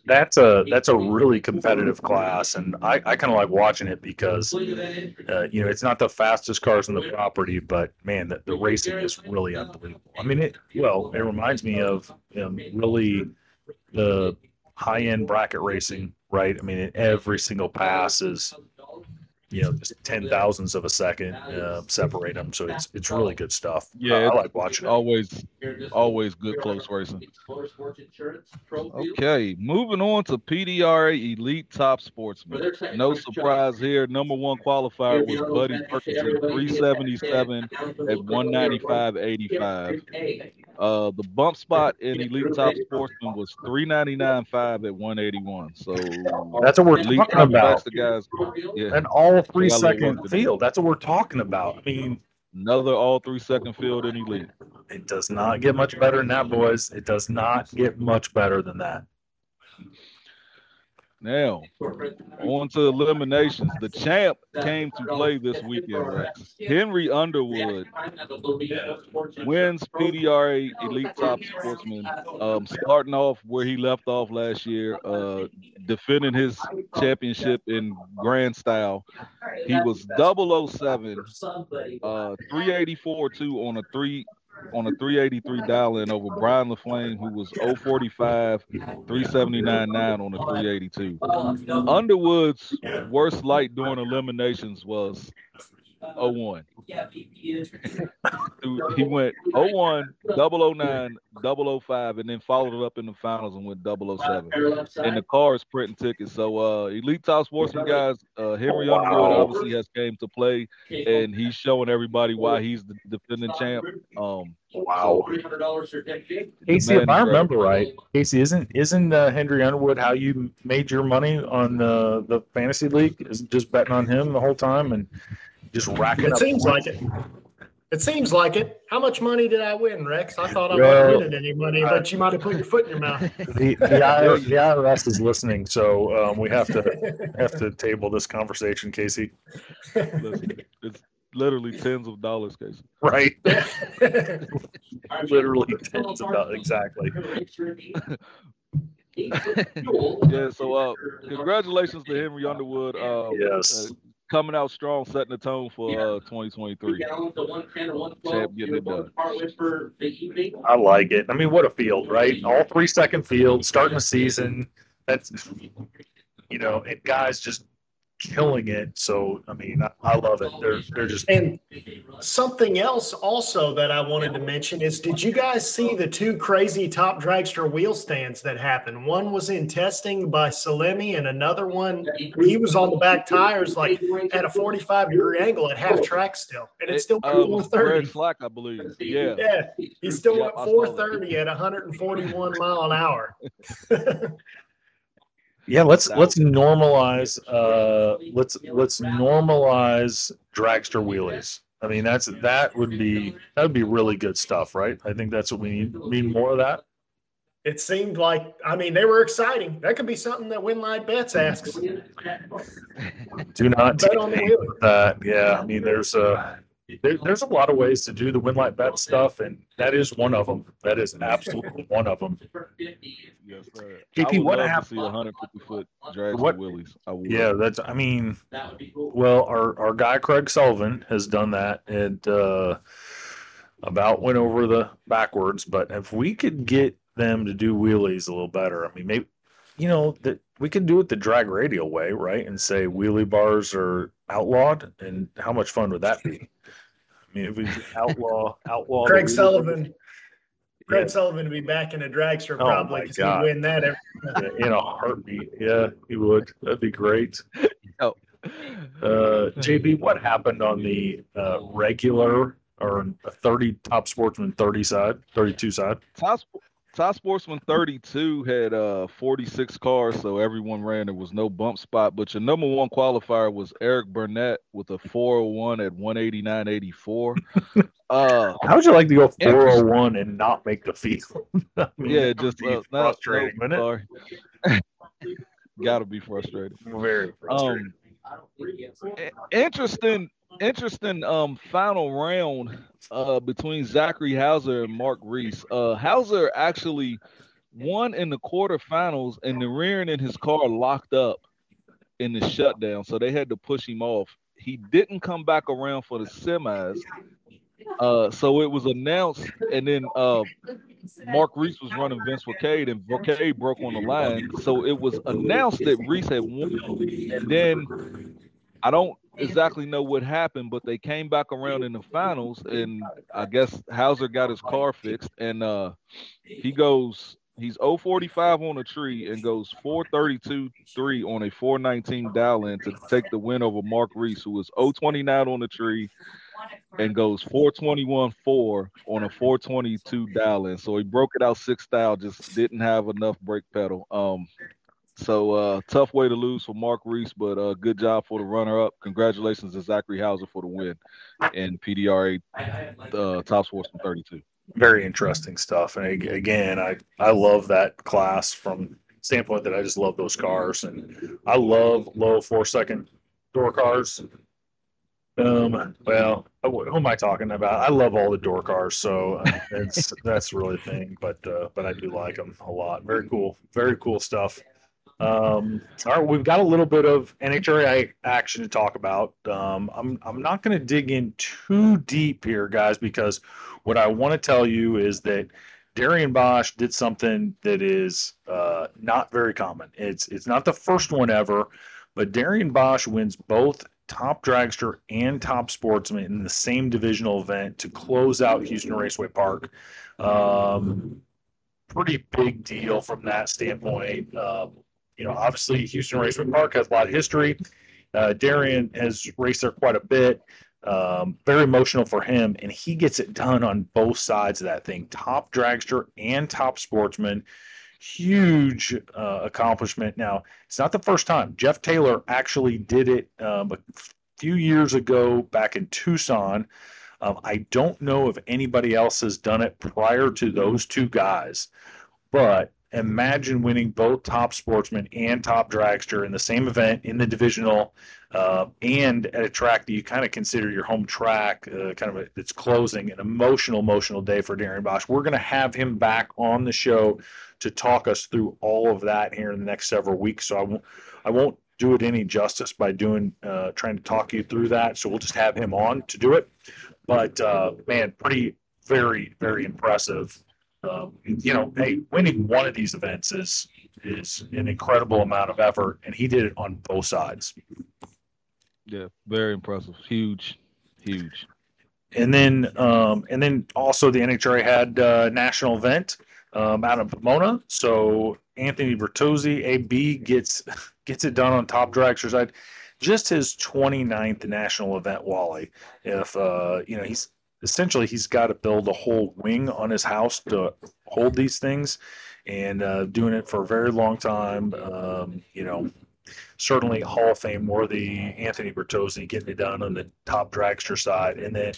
that's a that's a really competitive class, and I, I kind of like watching it because, uh, you know, it's not the fastest cars on the property, but man, the, the racing is really unbelievable. I mean, it well, it reminds me of um, really the high end bracket racing, right? I mean, every single pass is you know just ten thousandths of a second uh, separate them. So it's it's really good stuff. Yeah, I, I like watching. Always, it. always good close racing. Okay, moving on to PDRA Elite Top Sportsman. No surprise here. Number one qualifier was Buddy Perkins at 377 at 195.85. Uh, the bump spot in Elite Top Sportsman was 399.5 at 181. So that's what we're Elite talking about. The guys, yeah. And all three second field. That's what we're talking about. I mean, another all three second field in Elite. It does not get much better than that, boys. It does not get much better than that. Now, on to eliminations. The champ came to play this weekend. Henry Underwood wins PDRA Elite Top Sportsman, um, starting off where he left off last year, uh, defending his championship in grand style. He was 007, uh, 384 2 on a three on a 383 dial in over Brian LaFlame, who was 045, 379 9 on a 382. Underwood's worst light during eliminations was 01. he went 01, 009, 005, and then followed it up in the finals and went 007. And the car is printing tickets. So uh Elite Top Sportsman guys, uh Henry wow. Underwood obviously has came to play and he's showing everybody why he's the defending champ. Um Wow. Casey, if I remember right, Casey, isn't isn't uh, Henry Underwood how you made your money on uh, the fantasy league? Is just betting on him the whole time and just racking it up. It seems points. like it. It seems like it. How much money did I win, Rex? I thought I well, wasn't winning any money, but you might have put your foot in your mouth. The, the, IRS, the IRS is listening, so um, we have to have to table this conversation, Casey. Listen, it's literally tens of dollars, Casey. Right. literally tens of dollars, exactly. yeah, so uh, congratulations to Henry Underwood. Um, yes. Uh, coming out strong, setting the tone for uh, 2023. Champ getting it done. I like it. I mean, what a field, right? All three second field, starting the season. That's you know, and guys just killing it. So I mean, I, I, love it. They're they're just and something else also that I wanted to mention is did you guys see the two crazy top dragster wheel stands that happened? One was in testing by Salemi, and another one he was on the back tires like at a 45 degree angle at half track still, and it still went um, 430. Slack, I believe. Yeah, yeah, he still went 430 at 141 mile an hour. Yeah, let's let's normalize uh let's let's normalize dragster wheelies. I mean that's that would be that would be really good stuff, right? I think that's what we need need more of that. It seemed like I mean they were exciting. That could be something that win Winlight Bets asks. Do not bet on the that. Yeah, I mean there's a there, there's a lot of ways to do the Winlight Bet stuff, and that is one of them. That is absolutely one of them. Yes, sir. KP, what happened? See 150 foot drags what, Willies. yeah, that's. I mean, well, our our guy Craig Sullivan has done that, and uh, about went over the backwards. But if we could get them to do wheelies a little better, I mean, maybe you know that we could do it the drag radial way, right? And say wheelie bars are outlawed, and how much fun would that be? I mean, if we outlaw outlaw Craig Sullivan. Craig yeah. Sullivan would be back in a dragster oh probably because he'd win that every in a heartbeat. Yeah, he would. That'd be great. oh. Uh, JB, what happened on the uh, regular or 30 top sportsman 30 side, 32 side? Top, Top Sportsman 32 had uh 46 cars, so everyone ran. There was no bump spot, but your number one qualifier was Eric Burnett with a 401 at 189.84. uh, How would you like to go 401 and not make the field? I mean, yeah, just uh, frustrating, not, no, sorry. Gotta be frustrated. Very frustrating. Um, interesting interesting um final round uh between Zachary Hauser and Mark Reese. Uh Hauser actually won in the quarterfinals and the rearing in his car locked up in the shutdown, so they had to push him off. He didn't come back around for the semis. Uh, so it was announced, and then uh, Mark Reese was running Vince Wacade, and Wacade broke on the line. So it was announced that Reese had won, and then I don't exactly know what happened, but they came back around in the finals, and I guess Hauser got his car fixed, and uh, he goes, he's 045 on a tree and goes 432 3 on a 419 dial in to take the win over Mark Reese, who was 029 on the tree and goes 421 4 on a 422 dial in. So he broke it out six style, just didn't have enough brake pedal. Um, so uh, tough way to lose for Mark Reese, but uh, good job for the runner-up. Congratulations to Zachary Hauser for the win in PDRA uh, Top Sportsman 32. Very interesting stuff, and again, I I love that class from standpoint that I just love those cars, and I love low four second door cars. Um, well, who am I talking about? I love all the door cars, so uh, that's that's really the thing. But uh, but I do like them a lot. Very cool, very cool stuff. Um, all right, we've got a little bit of NHRA action to talk about. Um, I'm I'm not going to dig in too deep here, guys, because what I want to tell you is that Darian Boesch did something that is uh, not very common. It's it's not the first one ever, but Darian Boesch wins both top dragster and top sportsman in the same divisional event to close out Houston Raceway Park. Um, pretty big deal from that standpoint. Um, you know, obviously Houston Raceway Park has a lot of history. Uh, Darian has raced there quite a bit. Um, very emotional for him, and he gets it done on both sides of that thing top dragster and top sportsman huge uh, accomplishment. Now, it's not the first time. Jeff Taylor actually did it um, a few years ago back in Tucson. Um, I don't know if anybody else has done it prior to those two guys, but imagine winning both top sportsman and top dragster in the same event in the divisional uh, and at a track that you kind of consider your home track, uh, kind of it's closing, an emotional, emotional day for Darian Boesch. We're going to have him back on the show to talk us through all of that here in the next several weeks. So I won't, I won't do it any justice by doing uh, trying to talk you through that. So we'll just have him on to do it. But uh, man, pretty, very, very impressive. Um, you know, hey, winning one of these events is is an incredible amount of effort, and he did it on both sides. Yeah, very impressive. Huge, huge. And then, um, and then also the NHRA had a uh, national event um, out of Pomona. So Anthony Bertozzi, AB gets gets it done on top dragster side. Just his 29th national event, Wally. If uh, you know, he's essentially he's got to build a whole wing on his house to hold these things, and uh, doing it for a very long time. Um, you know, certainly Hall of Fame worthy. Anthony Bertozzi getting it done on the top dragster side, and then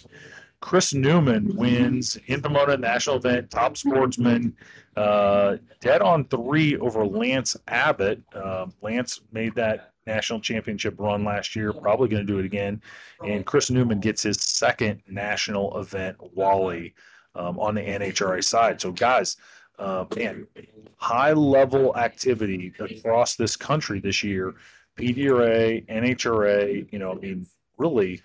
Chris Newman wins in Pomona National Event, top sportsman, uh, dead on three over Lance Abbott. Uh, Lance made that national championship run last year, probably going to do it again. And Chris Newman gets his second national event, Wally, um, on the NHRA side. So, guys, uh, man, high level activity across this country this year. PDRA, NHRA, you know, I mean, really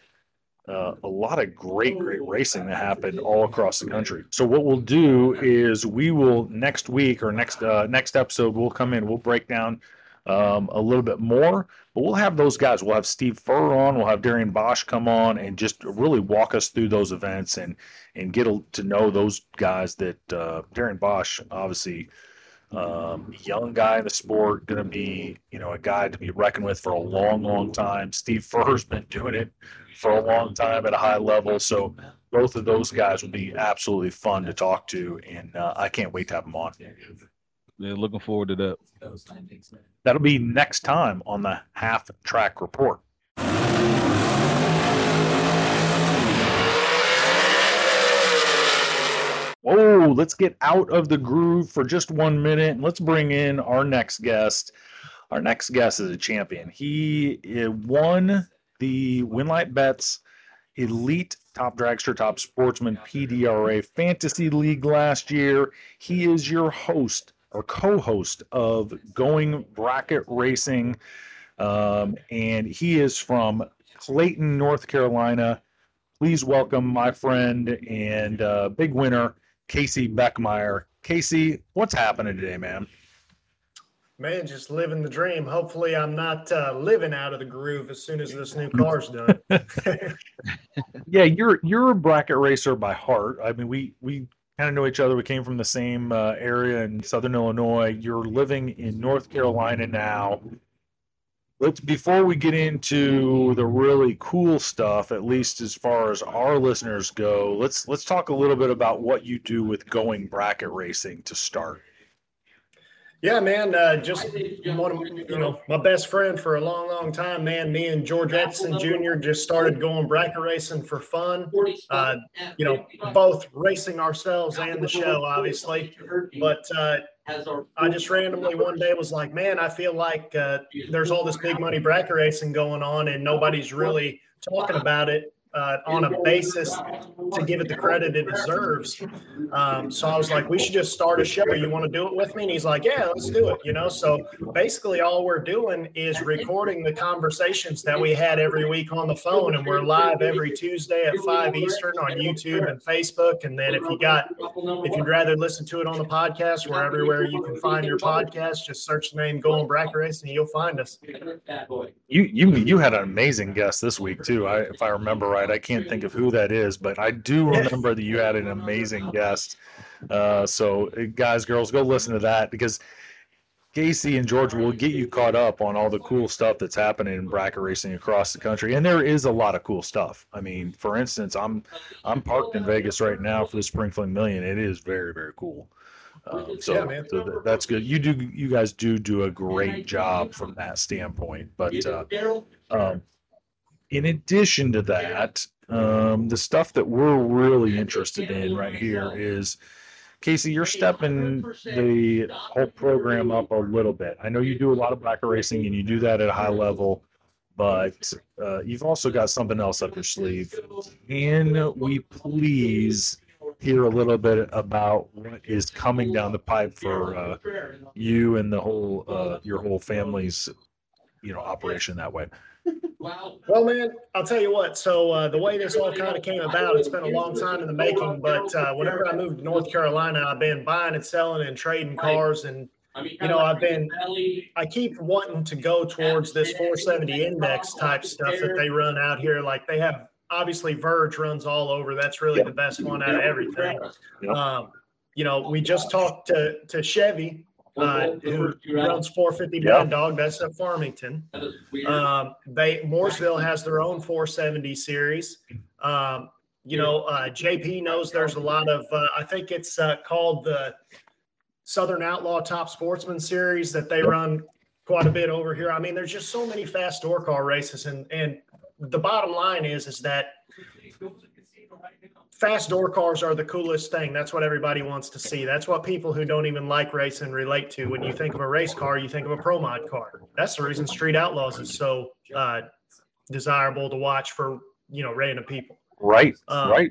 uh, a lot of great, great racing that happened all across the country. So what we'll do is we will next week or next uh, next episode we'll come in. We'll break down um, a little bit more, but we'll have those guys. We'll have Steve Furr on. We'll have Darian Boesch come on and just really walk us through those events and and get to know those guys. That uh, Darian Boesch obviously um, young guy in the sport, going to be you know a guy to be reckoned with for a long, long time. Steve Furr's been doing it for a long time at a high level, so both of those guys will be absolutely fun to talk to, and uh, I can't wait to have them on. Looking forward to that. That'll be next time on the Half Track Report. Whoa, let's get out of the groove for just one minute and let's bring in our next guest. Our next guest is a champion. He eh, won the Winlight Bets Elite Top Dragster Top Sportsman PDRA Fantasy League last year. He is your host or co host of Going Bracket Racing. Um, and he is from Clayton, North Carolina. Please welcome my friend and uh, big winner, Casey Beckmeyer. Casey, what's happening today, man? Man, just living the dream. Hopefully, I'm not uh, living out of the groove as soon as this new car's done. yeah, you're you're a bracket racer by heart. I mean, we we kind of know each other. We came from the same uh, area in Southern Illinois. You're living in North Carolina now let's before we get into the really cool stuff at least as far as our listeners go let's let's talk a little bit about what you do with going bracket racing to start yeah man uh, just one of you know my best friend for a long long time man. Me and george edson jr just started going bracket racing for fun. Uh, you know both racing ourselves and the show obviously. but uh, I just randomly one day was like, man, I feel like uh, there's all this big money bracket racing going on and nobody's really talking about it uh, on a basis to give it the credit it deserves. Um, so I was like, we should just start a show. You want to do it with me? And he's like, yeah, let's do it. You know, so basically all we're doing is recording the conversations that we had every week on the phone, and we're live every Tuesday at five Eastern on YouTube and Facebook. And then if you got, if you'd rather listen to it on the podcast, we're everywhere you can find your podcast. Just search the name Going Bracket Racing, and you'll find us. You you you had an amazing guest this week too. I, if I remember right. I can't think of who that is, but I do remember that you had an amazing guest. Uh, so, guys, girls, go listen to that because Casey and George will get you caught up on all the cool stuff that's happening in bracket racing across the country, and there is a lot of cool stuff. I mean, for instance, I'm I'm parked in Vegas right now for the Spring Fling Million. It is very very cool. Um, so, yeah, so that's good. You do, you guys do do a great job from that standpoint. But uh, um, in addition to that, um, the stuff that we're really interested in right here is Casey, you're stepping the whole program up a little bit. I know you do a lot of bracket racing and you do that at a high level, but uh, you've also got something else up your sleeve. Can we please hear a little bit about what is coming down the pipe for uh, you and the whole uh, your whole family's you know operation that way? Well, man, I'll tell you what. So uh, the way this all kind of came about, it's been a long time in the making. But uh, whenever I moved to North Carolina, I've been buying and selling and trading cars, and you know, I've been, I keep wanting to go towards this 470 index type stuff that they run out here. Like they have, obviously, Verge runs all over. That's really the best one out of everything. Um, you know, we just talked to to Chevy uh, who runs 450 Mad Dog. That's at Farmington. Um, they Mooresville has their own 470 series. Um, you know, uh, JP knows there's a lot of. Uh, I think it's uh, called the Southern Outlaw Top Sportsman Series that they run quite a bit over here. I mean, there's just so many fast door car races, and and the bottom line is is that fast door cars are the coolest thing. That's what everybody wants to see. That's what people who don't even like racing relate to. When you think of a race car, you think of a pro mod car. That's the reason Street Outlaws is so uh, desirable to watch for you know random people. Right. Um, right.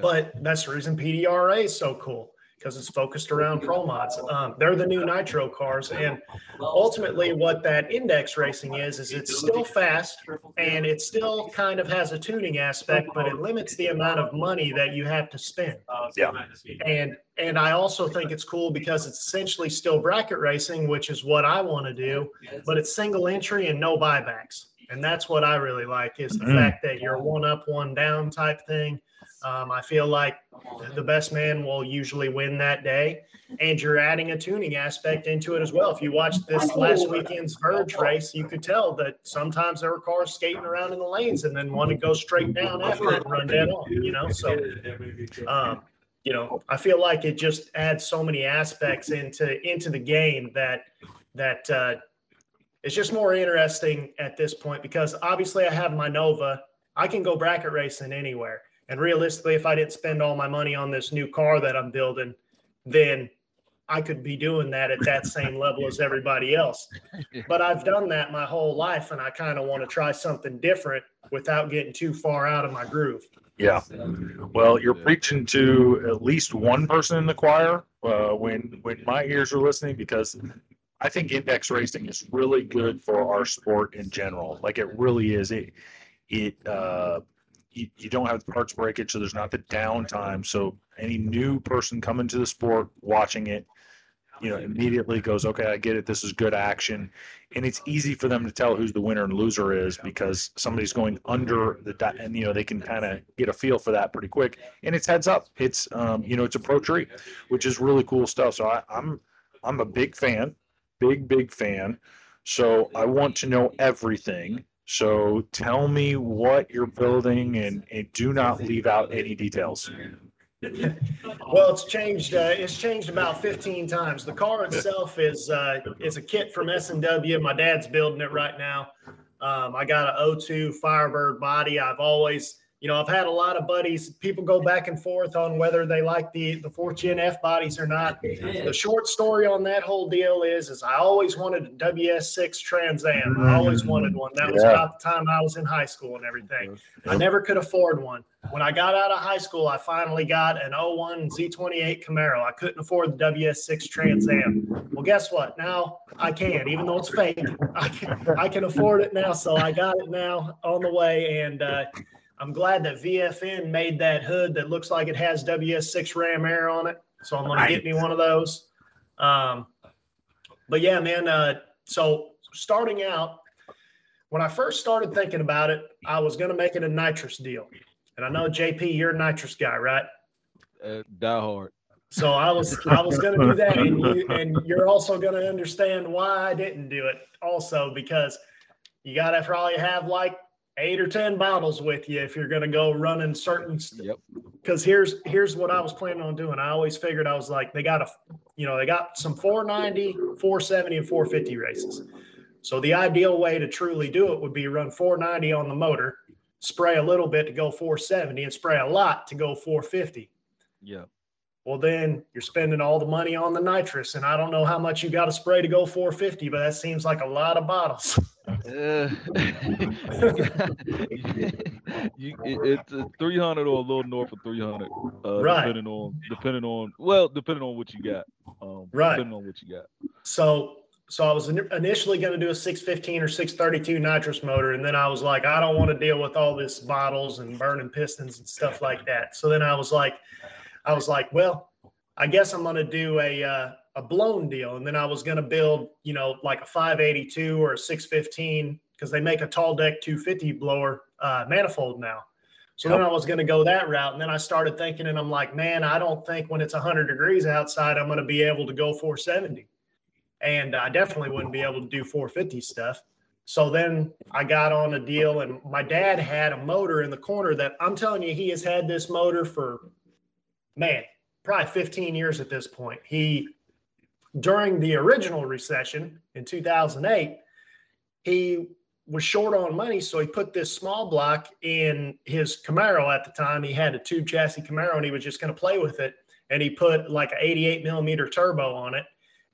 But that's the reason PDRA is so cool because it's focused around pro mods. Um, they're the new nitro cars, and ultimately, what that index racing is is it's still fast and it still kind of has a tuning aspect, but it limits the amount of money that you have to spend. Yeah, and and I also think it's cool because it's essentially still bracket racing, which is what I want to do, but it's single entry and no buybacks. And that's what I really like is the mm-hmm. fact that you're one up, one down type thing. Um, I feel like the best man will usually win that day, and you're adding a tuning aspect into it as well. If you watched this last weekend's Verge race, you could tell that sometimes there were cars skating around in the lanes, and then one to go straight down after it and run dead on. You know, so um, you know, I feel like it just adds so many aspects into into the game that that uh, it's just more interesting at this point because obviously I have my Nova. I can go bracket racing anywhere. And realistically, if I didn't spend all my money on this new car that I'm building, then I could be doing that at that same level as everybody else. But I've done that my whole life, and I kind of want to try something different without getting too far out of my groove. Yeah. Well, you're preaching to at least one person in the choir uh, when when my ears are listening because I think index racing is really good for our sport in general. Like it really is. It it uh, you, you don't have the parts breakage, so there's not the downtime. So any new person coming to the sport, watching it, you know, immediately goes, okay, I get it. This is good action, and it's easy for them to tell who's the winner and loser is because somebody's going under the, and you know they can kind of get a feel for that pretty quick. And it's heads up. It's um, you know, it's a pro tree, which is really cool stuff. So I, I'm I'm a big fan, big big fan. So I want to know everything. So tell me what you're building and, and do not leave out any details. well, it's changed. Uh, it's changed about 15 times. The car itself is uh, is a kit from S and W. My dad's building it right now. Um, I got an 02 Firebird body. I've always you know, I've had a lot of buddies. People go back and forth on whether they like the the fourth gen F bodies or not. The short story on that whole deal is, is I always wanted a WS6 Trans Am. I always wanted one. That was about the time I was in high school and everything. I never could afford one. When I got out of high school, I finally got an 01 Z28 Camaro. I couldn't afford the WS6 Trans Am. Well, guess what? Now I can, even though it's fake. I can, I can afford it now. So I got it now on the way. And, uh, I'm glad that VFN made that hood that looks like it has WS6 Ram Air on it. So I'm going to get me one of those. Um, but yeah, man. Uh, so starting out, when I first started thinking about it, I was going to make it a nitrous deal. And I know JP, you're a nitrous guy, right? Uh, die hard. So I was I was going to do that, and you and you're also going to understand why I didn't do it. Also, because you got to probably have like eight or ten bottles with you if you're going to go running certain yep. because here's here's what i was planning on doing. I always figured i was like they got a you know they got some 490 470 and 450 races. So the ideal way to truly do it would be run 490 on the motor spray a little bit to go 470 and spray a lot to go 450 yeah well then you're spending all the money on the nitrous and i don't know how much you got to spray to go 450 but that seems like a lot of bottles Uh, you, it, it's 300 or a little north of 300, uh, right. depending on depending on well, depending on what you got. Um, right. Depending on what you got. So, so I was initially going to do a 615 or 632 nitrous motor, and then I was like, I don't want to deal with all this bottles and burning pistons and stuff like that. So then I was like, I was like, well, I guess I'm going to do a uh, a blown deal. And then I was going to build, you know, like a 582 or a 615 because they make a tall deck 250 blower uh, manifold now. So yep. then I was going to go that route. And then I started thinking, and I'm like, man, I don't think when it's 100 degrees outside, I'm going to be able to go 470. And I definitely wouldn't be able to do 450 stuff. So then I got on a deal, and my dad had a motor in the corner that I'm telling you, he has had this motor for, man, probably 15 years at this point. He during the original recession in 2008, he was short on money, so he put this small block in his Camaro at the time. He had a tube chassis Camaro, and he was just going to play with it. And he put like an 88 millimeter turbo on it,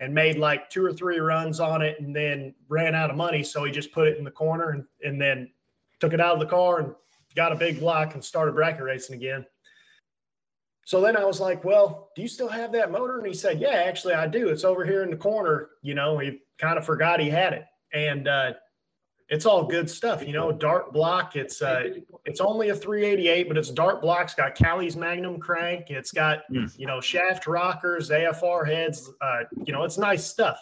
and made like two or three runs on it, and then ran out of money. So he just put it in the corner, and, and then took it out of the car and got a big block and started bracket racing again. So then I was like, well, do you still have that motor? And he said, yeah, actually I do. It's over here in the corner. You know, he kind of forgot he had it. And uh, it's all good stuff, you know, dart block. It's uh, it's only a 388, but it's dart block. It's got Callies Magnum crank. It's got, mm. you know, shaft rockers, AFR heads. Uh, you know, it's nice stuff.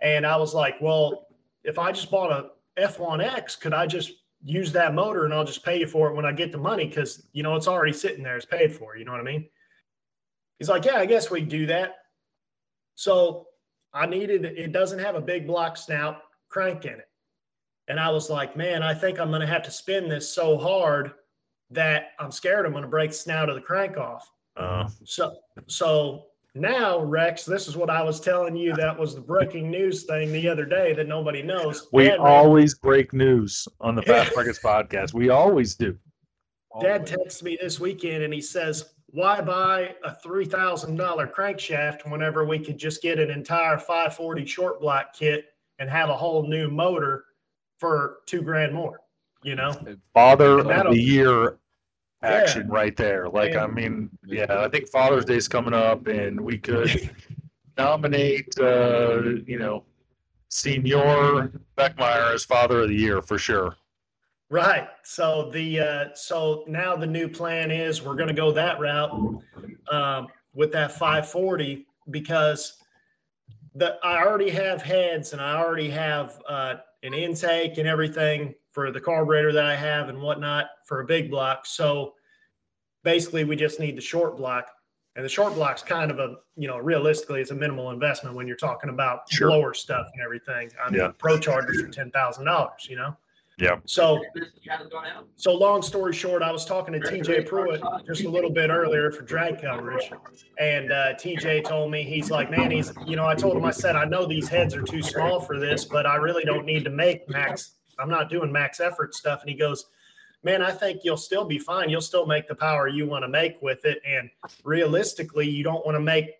And I was like, well, if I just bought a F1X, could I just use that motor and I'll just pay you for it when I get the money because you know it's already sitting there, it's paid for. You know what I mean? He's like, yeah, I guess we do that. So I needed it doesn't have a big block snout crank in it. And I was like, man, I think I'm gonna have to spin this so hard that I'm scared I'm gonna break the snout of the crank off. Uh, so so now, Rex, this is what I was telling you. That was the breaking news thing the other day that nobody knows. We Dad always break news on the Fast Brackets podcast. We always do. Dad texts me this weekend and he says, Why buy a $3,000 crankshaft whenever we could just get an entire 540 short block kit and have a whole new motor for two grand more? You know, father of the year action yeah. right there. Like, I mean, yeah, I think Father's Day is coming up, and we could nominate, uh, you know, Senior Beckmeyer as Father of the Year for sure. Right. So the uh, so now the new plan is we're going to go that route um, with that 540 because the I already have heads and I already have uh, an intake and everything for the carburetor that I have and whatnot for a big block. So basically, we just need the short block. And the short block's kind of a, you know, realistically, it's a minimal investment when you're talking about sure. lower stuff and everything. I mean, yeah. pro chargers are ten thousand dollars, you know. Yeah. So, so long story short, I was talking to TJ Pruitt just a little bit earlier for drag coverage, and uh, TJ told me he's like, man, he's, you know, I told him I said I know these heads are too small for this, but I really don't need to make max. I'm not doing max effort stuff, and he goes, man, I think you'll still be fine. You'll still make the power you want to make with it. And realistically, you don't want to make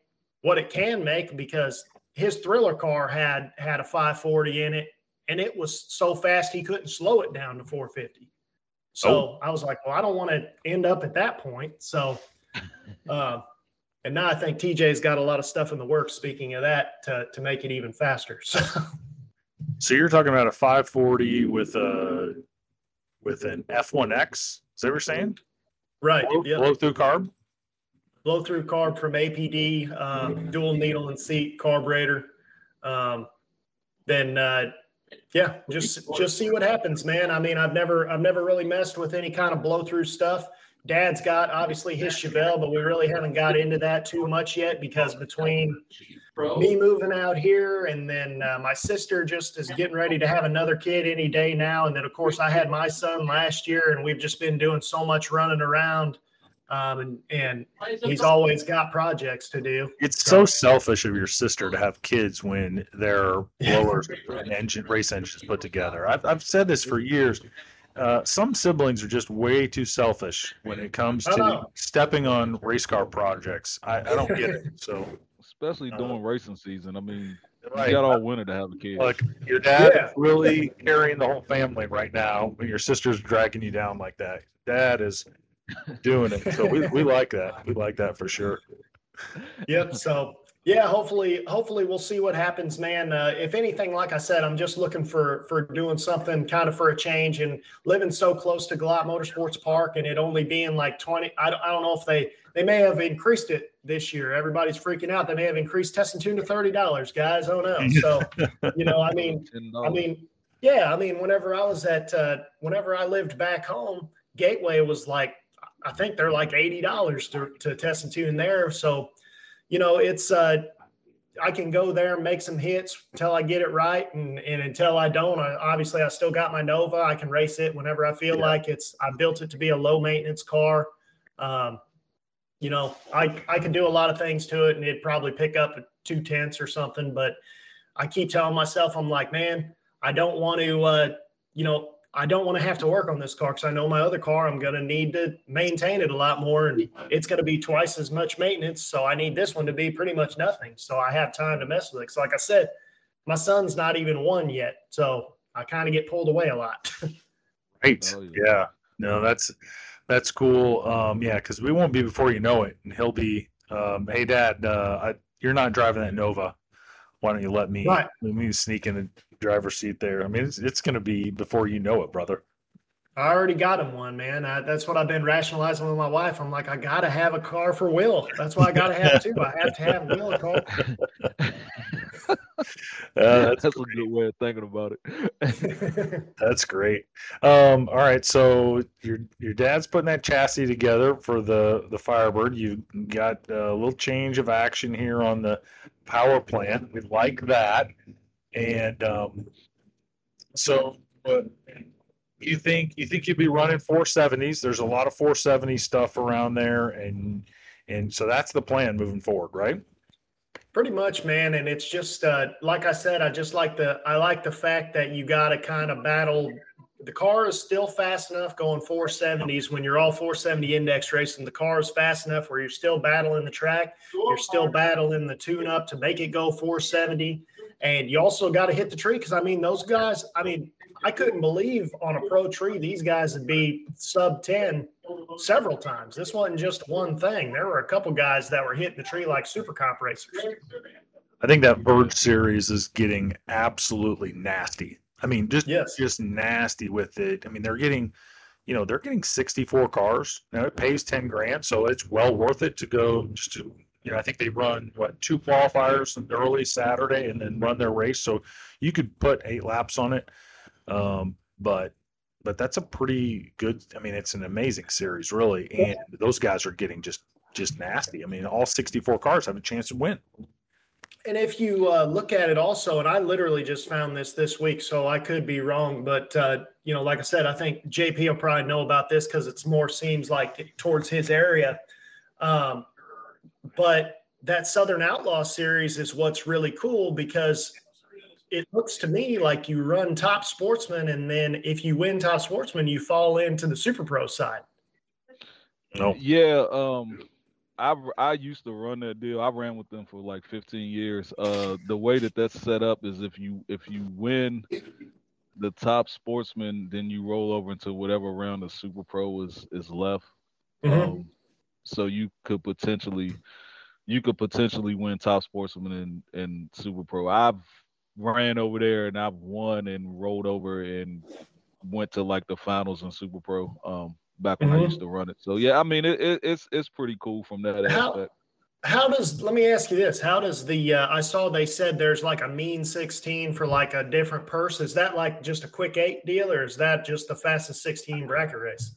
what it can make because his thriller car had had a 540 in it and it was so fast he couldn't slow it down to 450. So oh. I was like, well, I don't want to end up at that point. So, uh, and now I think TJ's got a lot of stuff in the works. Speaking of that, to to make it even faster. So, so you're talking about a 540 with a with an F1X. Is that what you're saying? Right. Blow, yep. through carb. Blow through carb from APD, um, dual needle and seat carburetor. Um, then uh, yeah, just just see what happens, man. I mean, I've never I've never really messed with any kind of blow through stuff. Dad's got obviously his Chevelle, but we really haven't got into that too much yet because between me moving out here and then uh, my sister just is getting ready to have another kid any day now, and then of course I had my son last year, and we've just been doing so much running around. Um, and and he's always got projects to do. It's so selfish of your sister to have kids when they're blowers and engine race engines put together. I've I've said this for years. Uh, some siblings are just way too selfish when it comes to stepping on race car projects. I, I don't get it. So especially uh, during racing season. I mean, right. you got all winter to have a kid. Like your dad yeah. is really carrying the whole family right now, but your sister's dragging you down like that. Dad is doing it. So we, we like that. We like that for sure. Yep. So yeah, hopefully, hopefully we'll see what happens, man. Uh, if anything, like I said, I'm just looking for for doing something kind of for a change and living so close to Galot Motorsports Park and it only being like 20. I don't, I don't know if they they may have increased it this year. Everybody's freaking out. They may have increased testing tune to thirty dollars, guys. Oh no. So you know, I mean, I mean, yeah, I mean, whenever I was at, uh, whenever I lived back home, Gateway was like, I think they're like eighty dollars to to test and tune there. So you know, it's uh, I can go there and make some hits until I get it right, and and until I don't, I, obviously I still got my Nova. I can race it whenever I feel yeah. like it's. I built it to be a low maintenance car. Um, you know, I I can do a lot of things to it, and it'd probably pick up two tenths or something. But I keep telling myself, I'm like, man, I don't want to, uh, you know, I don't want to have to work on this car because I know my other car, I'm going to need to maintain it a lot more and it's going to be twice as much maintenance. So I need this one to be pretty much nothing. So I have time to mess with it. So, like I said, my son's not even one yet. So I kind of get pulled away a lot. right. Oh, yeah. yeah. No, that's, that's cool. Um, yeah. Cause we won't be before you know it. And he'll be, um, Hey dad, uh, I, you're not driving that Nova. Why don't you let me, right. let me sneak in the driver's seat there. I mean, it's, it's going to be before you know it, brother. I already got him one, man. I, that's what I've been rationalizing with my wife. I'm like, I got to have a car for Will. That's why I got to have two. I have to have Will a car. Uh, that's, that's a good way of thinking about it. that's great. Um, all right, so your your dad's putting that chassis together for the the Firebird. You got a little change of action here on the power plant. We like that. And um, so, but you think you think you'd be running 470s? There's a lot of 470 stuff around there, and and so that's the plan moving forward, right? Pretty much, man. And it's just uh, like I said, I just like the I like the fact that you got to kind of battle. The car is still fast enough going 470s when you're all 470 index racing. The car is fast enough where you're still battling the track. You're still battling the tune up to make it go 470 and you also got to hit the tree because I mean those guys. I mean I couldn't believe on a pro tree these guys would be sub ten several times. This wasn't just one thing. There were a couple guys that were hitting the tree like super comp racers. I think that Verge series is getting absolutely nasty. I mean, just yes. just nasty with it. I mean, they're getting, you know, they're getting 64 cars. Now it pays 10 grand, so it's well worth it to go just to you know, I think they run what two qualifiers early Saturday and then run their race. So you could put eight laps on it. Um, but but that's a pretty good. I mean, it's an amazing series, really, and those guys are getting just just nasty. I mean, all 64 cars have a chance to win. And if you uh, look at it also, and I literally just found this this week, so I could be wrong, but uh, you know, like I said, I think JP will probably know about this because it's more seems like towards his area. Um, but that Southern Outlaw series is what's really cool because it looks to me like you run top sportsman, and then if you win top sportsman, you fall into the super pro side. No. Yeah. Um. I I used to run that deal. I ran with them for like 15 years. Uh, the way that that's set up is if you if you win the top sportsman, then you roll over into whatever round the Super Pro is is left. Mm-hmm. Um, so you could potentially you could potentially win top sportsman and and Super Pro. I've ran over there and I've won and rolled over and went to like the finals in Super Pro. Um, back when mm-hmm. I used to run it. So yeah, I mean it, it, it's it's pretty cool from that how, aspect. How does let me ask you this? How does the uh, I saw they said there's like a mean 16 for like a different purse. Is that like just a quick eight deal or is that just the fastest 16 bracket race?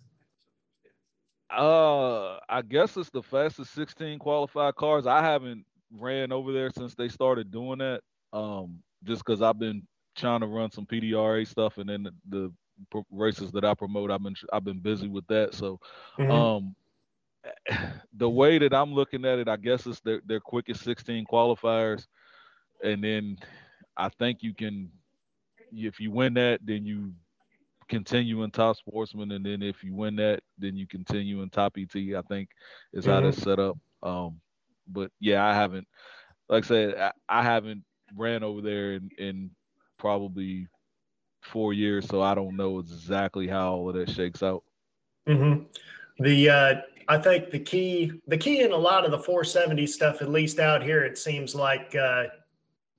Uh, I guess it's the fastest 16 qualified cars. I haven't ran over there since they started doing that. Um, just because I've been trying to run some PDRA stuff, and then the, the races that I promote, I've been I've been busy with that. So, mm-hmm. um, the way that I'm looking at it, I guess it's their their quickest 16 qualifiers, and then I think you can, if you win that, then you continue in top sportsman, and then if you win that, then you continue in top ET. I think is mm-hmm. how that's set up. Um, but yeah, I haven't, like I said, I, I haven't ran over there in, in probably four years, so I don't know exactly how all of that shakes out. Mm-hmm. The uh, I think the key the key in a lot of the 470 stuff, at least out here, it seems like uh,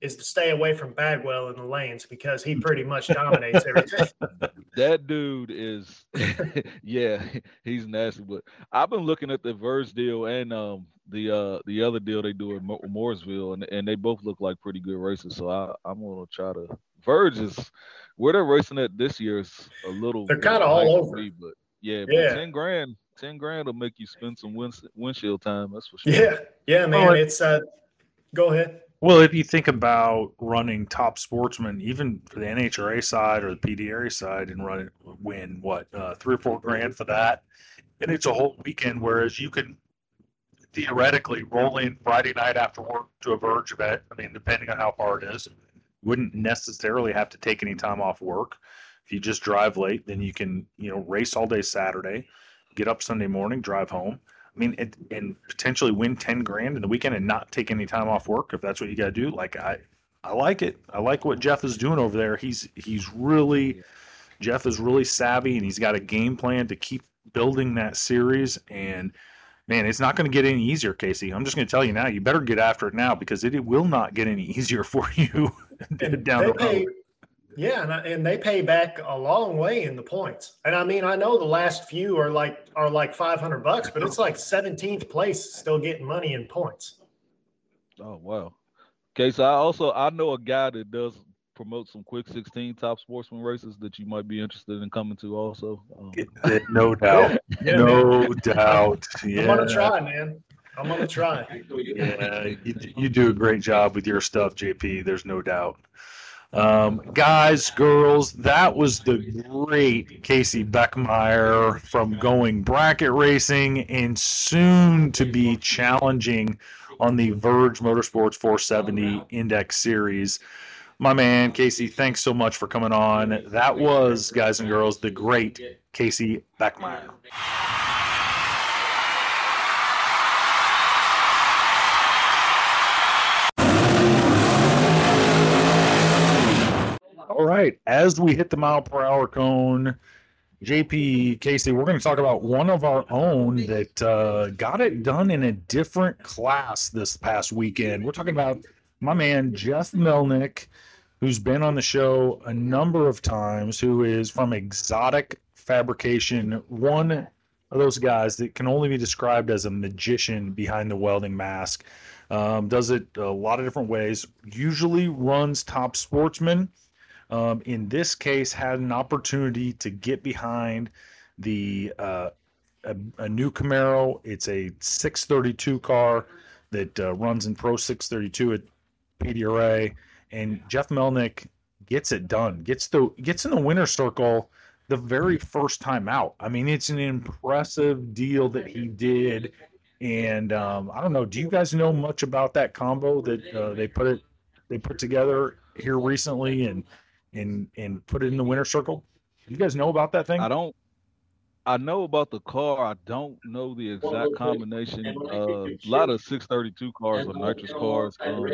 is to stay away from Bagwell in the lanes because he pretty much dominates everything. That dude is, yeah, he's nasty. But I've been looking at the Verge deal and um the uh the other deal they do in Mooresville, and and they both look like pretty good races. So I I'm gonna try to Verge is where they're racing at this year is a little. They're kind of all over. Me, but yeah, yeah. But ten grand, ten grand will make you spend some wind, windshield time. That's for sure. Yeah, yeah, man. it's uh, go ahead. Well, if you think about running top sportsmen, even for the NHRA side or the PDRA side, and run win what uh, three or four grand for that, and it's a whole weekend. Whereas you can theoretically roll in Friday night after work to a Verge event. I mean, depending on how far it is, wouldn't necessarily have to take any time off work. If you just drive late, then you can you know race all day Saturday, get up Sunday morning, drive home I mean, it, and potentially win ten grand in the weekend and not take any time off work if that's what you got to do. Like I, I like it. I like what Jeff is doing over there. He's he's really Jeff is really savvy and he's got a game plan to keep building that series. And man, it's not going to get any easier, Casey. I'm just going to tell you now. You better get after it now because it, it will not get any easier for you down the road. Yeah, and, and they pay back a long way in the points. And I mean, I know the last few are like are like 500 bucks, but it's like 17th place still getting money in points. Oh wow. Okay, so I also I know a guy that does promote some quick 16 top sportsman races that you might be interested in coming to also. Um, no doubt. yeah, no man. doubt. Yeah. I'm gonna try, man. I'm gonna try. yeah, you, you do a great job with your stuff, JP. There's no doubt. Um, guys, girls, that was the great Casey Beckmeyer from going bracket racing and soon to be challenging on the Verge Motorsports 470 Index Series. My man, Casey, thanks so much for coming on. That was, guys and girls, the great Casey Beckmeyer. Right. As we hit the mile per hour cone, JP Casey, we're going to talk about one of our own that uh, got it done in a different class this past weekend. We're talking about my man, Jeff Melnick, who's been on the show a number of times, who is from Exotic Fabrication, one of those guys that can only be described as a magician behind the welding mask. Um, does it a lot of different ways, usually runs top sportsman um, in this case had an opportunity to get behind the uh, a, a, new Camaro. It's a 632 car that uh, runs in Pro 632 at PDRA, and Jeff Melnick gets it done. Gets the gets in the winner circle the very first time out. I mean, it's an impressive deal that he did. And um, I don't know. Do you guys know much about that combo that uh, they put it they put together here recently and and and put it in the winner circle? You guys know about that thing? I don't. I know about the car. I don't know the exact combination. Uh, a lot of 632 cars are nitrous cars. Um,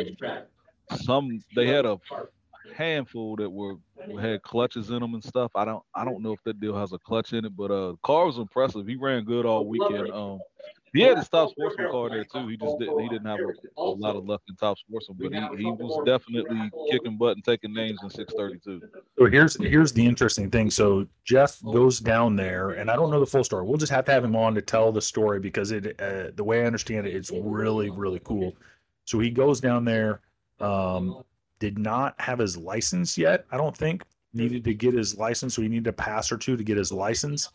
some they had a handful that were had clutches in them and stuff. I don't I don't know if that deal has a clutch in it, but uh, the car was impressive. He ran good all weekend. Um, he had his top sportsman car there too. He just didn't he didn't have a, a lot of luck in top sportsman, but he, he was definitely kicking butt and taking names in 632. So here's here's the interesting thing. So Jeff goes down there, and I don't know the full story. We'll just have to have him on to tell the story because it uh, the way I understand it, it's really really cool. So he goes down there. Um, did not have his license yet. I don't think needed to get his license, so he needed a pass or two to get his license.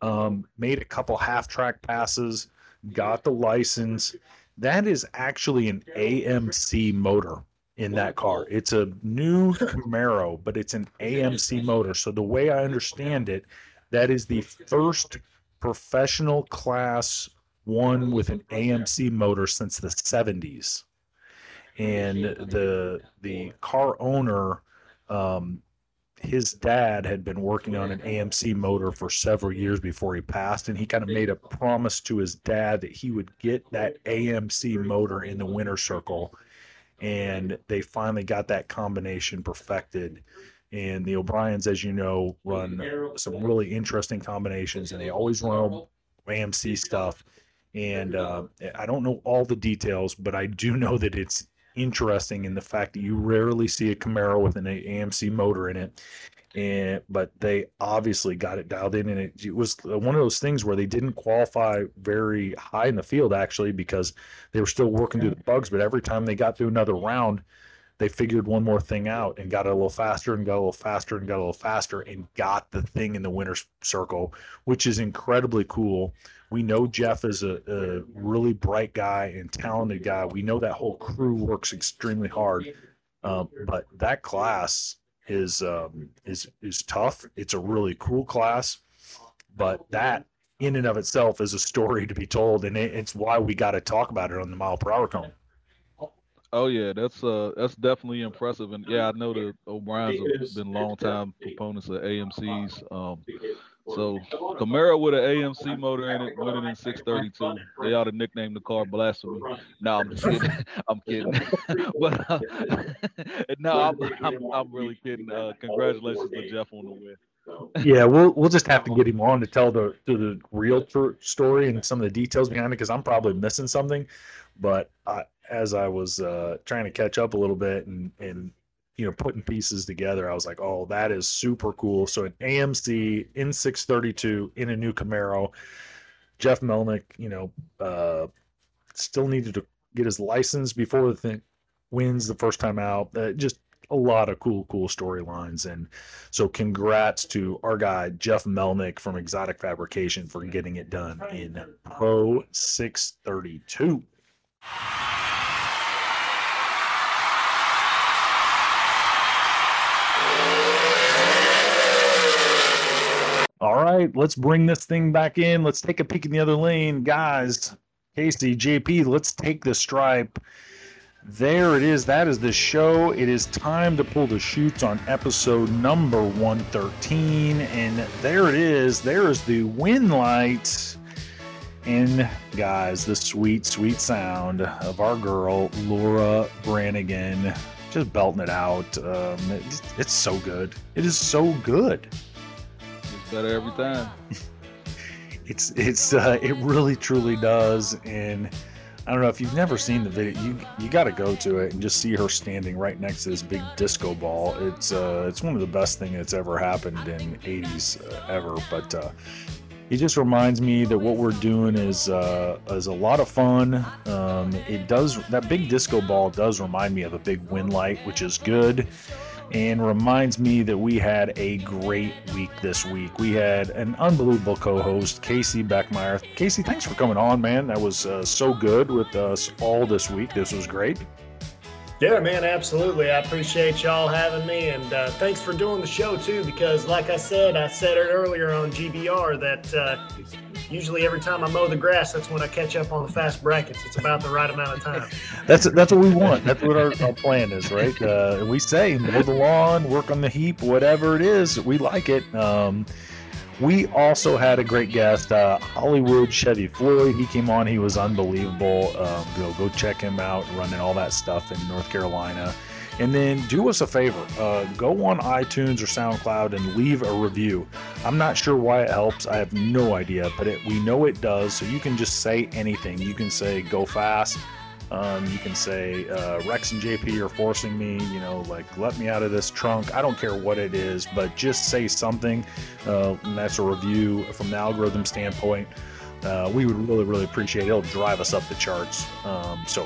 Um, made a couple half track passes, got the license. That is actually an AMC motor in that car. It's a new Camaro, but it's an AMC motor. So the way I understand it, that is the first professional class one with an AMC motor since the 70s and the the car owner um, his dad had been working on an AMC motor for several years before he passed, and he kind of made a promise to his dad that he would get that AMC motor in the winner circle. And they finally got that combination perfected. And the O'Briens, as you know, run some really interesting combinations, and they always run AMC stuff. And uh, I don't know all the details, but I do know that it's interesting in the fact that you rarely see a Camaro with an AMC motor in it. And but they obviously got it dialed in, and it, it was one of those things where they didn't qualify very high in the field actually because they were still working through the bugs. But every time they got through another round, they figured one more thing out and got it a little faster and got a little faster and got a little faster and got the thing in the winner's circle, which is incredibly cool. We know Jeff is a, a, really bright guy and talented guy. We know that whole crew works extremely hard, um, but that class is um, is is tough. It's a really cool class, but that in and of itself is a story to be told, and it, it's why we got to talk about it on the mile per hour cone. Oh yeah, that's uh that's definitely impressive, and yeah, I know the O'Briens have been long time proponents of AMC's. Um, so Camaro with an AMC motor in it, winning in 632. They ought to nickname the car Blasphemy. No, I'm just kidding. I'm kidding. but uh, no, I'm, I'm, I'm really kidding. Uh, congratulations to Jeff on the win. Yeah, we'll we'll just have to get him on to tell the to the real tr- story and some of the details behind it because I'm probably missing something. But I, as I was uh, trying to catch up a little bit and and you know putting pieces together i was like oh that is super cool. So an amc in 632 in a new camaro. Jeff melnick you know uh, still needed to get his license before the thing wins the first time out uh, just a lot of cool cool storylines. And so congrats to our guy jeff melnick from exotic fabrication for getting it done in pro 632 right, let's bring this thing back in. Let's take a peek in the other lane. Guys, Casey, JP, let's take the stripe. There it is. That is the show. It is time to pull the shoots on episode number 113. And there it is. There is the win light. And guys, the sweet, sweet sound of our girl, Laura Branigan, just belting it out. Um, it's, it's so good. It is so good better every time. it's it's uh, it really truly does, and I don't know if you've never seen the video, you you got to go to it and just see her standing right next to this big disco ball. It's uh it's one of the best things that's ever happened in 80s uh, ever, but. Uh, it just reminds me that what we're doing is uh, is a lot of fun. Um, it does that big disco ball does remind me of a big win light, which is good and reminds me that we had a great week this week. We had an unbelievable co host, Casey Beckmeyer. Casey, thanks for coming on, man. That was uh, so good with us all this week. This was great. Yeah, man, absolutely. I appreciate y'all having me, and uh, thanks for doing the show too. Because, like I said, I said it earlier on GBR that uh, usually every time I mow the grass, that's when I catch up on the fast brackets. It's about the right amount of time. that's that's what we want. That's what our, our plan is, right? Uh, we say mow the lawn, work on the heap, whatever it is. We like it. Um, we also had a great guest, uh, Hollywood Chevy Floyd. He came on. He was unbelievable. Um, go go check him out, running all that stuff in North Carolina. And then do us a favor uh, go on iTunes or SoundCloud and leave a review. I'm not sure why it helps. I have no idea, but it, we know it does. So you can just say anything. You can say go fast. Um, you can say uh, Rex and JP are forcing me, you know, like let me out of this trunk. I don't care what it is, but just say something. Uh, that's a review from the algorithm standpoint. Uh, we would really, really appreciate it. It'll drive us up the charts. Um, so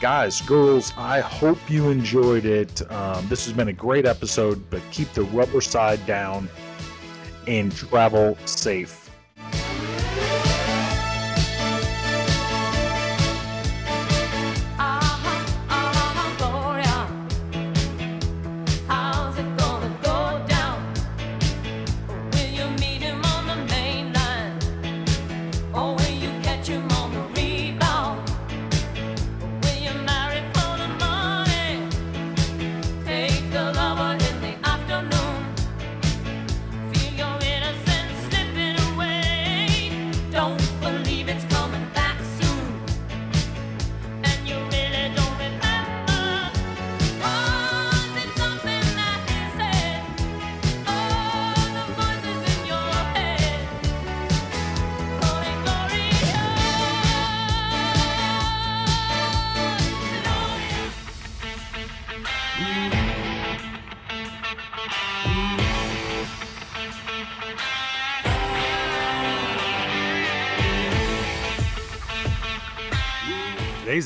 guys, girls, I hope you enjoyed it. Um, this has been a great episode, but keep the rubber side down and travel safe.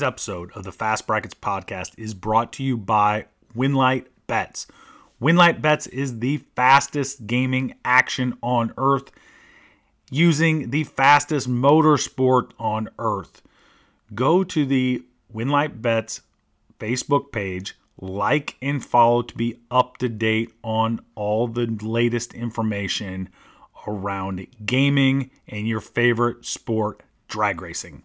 Episode of the Fast Brackets podcast is brought to you by Winlight Bets. Winlight Bets is the fastest gaming action on earth using the fastest motorsport on earth. Go to the Winlight Bets Facebook page, like and follow to be up to date on all the latest information around gaming and your favorite sport, drag racing.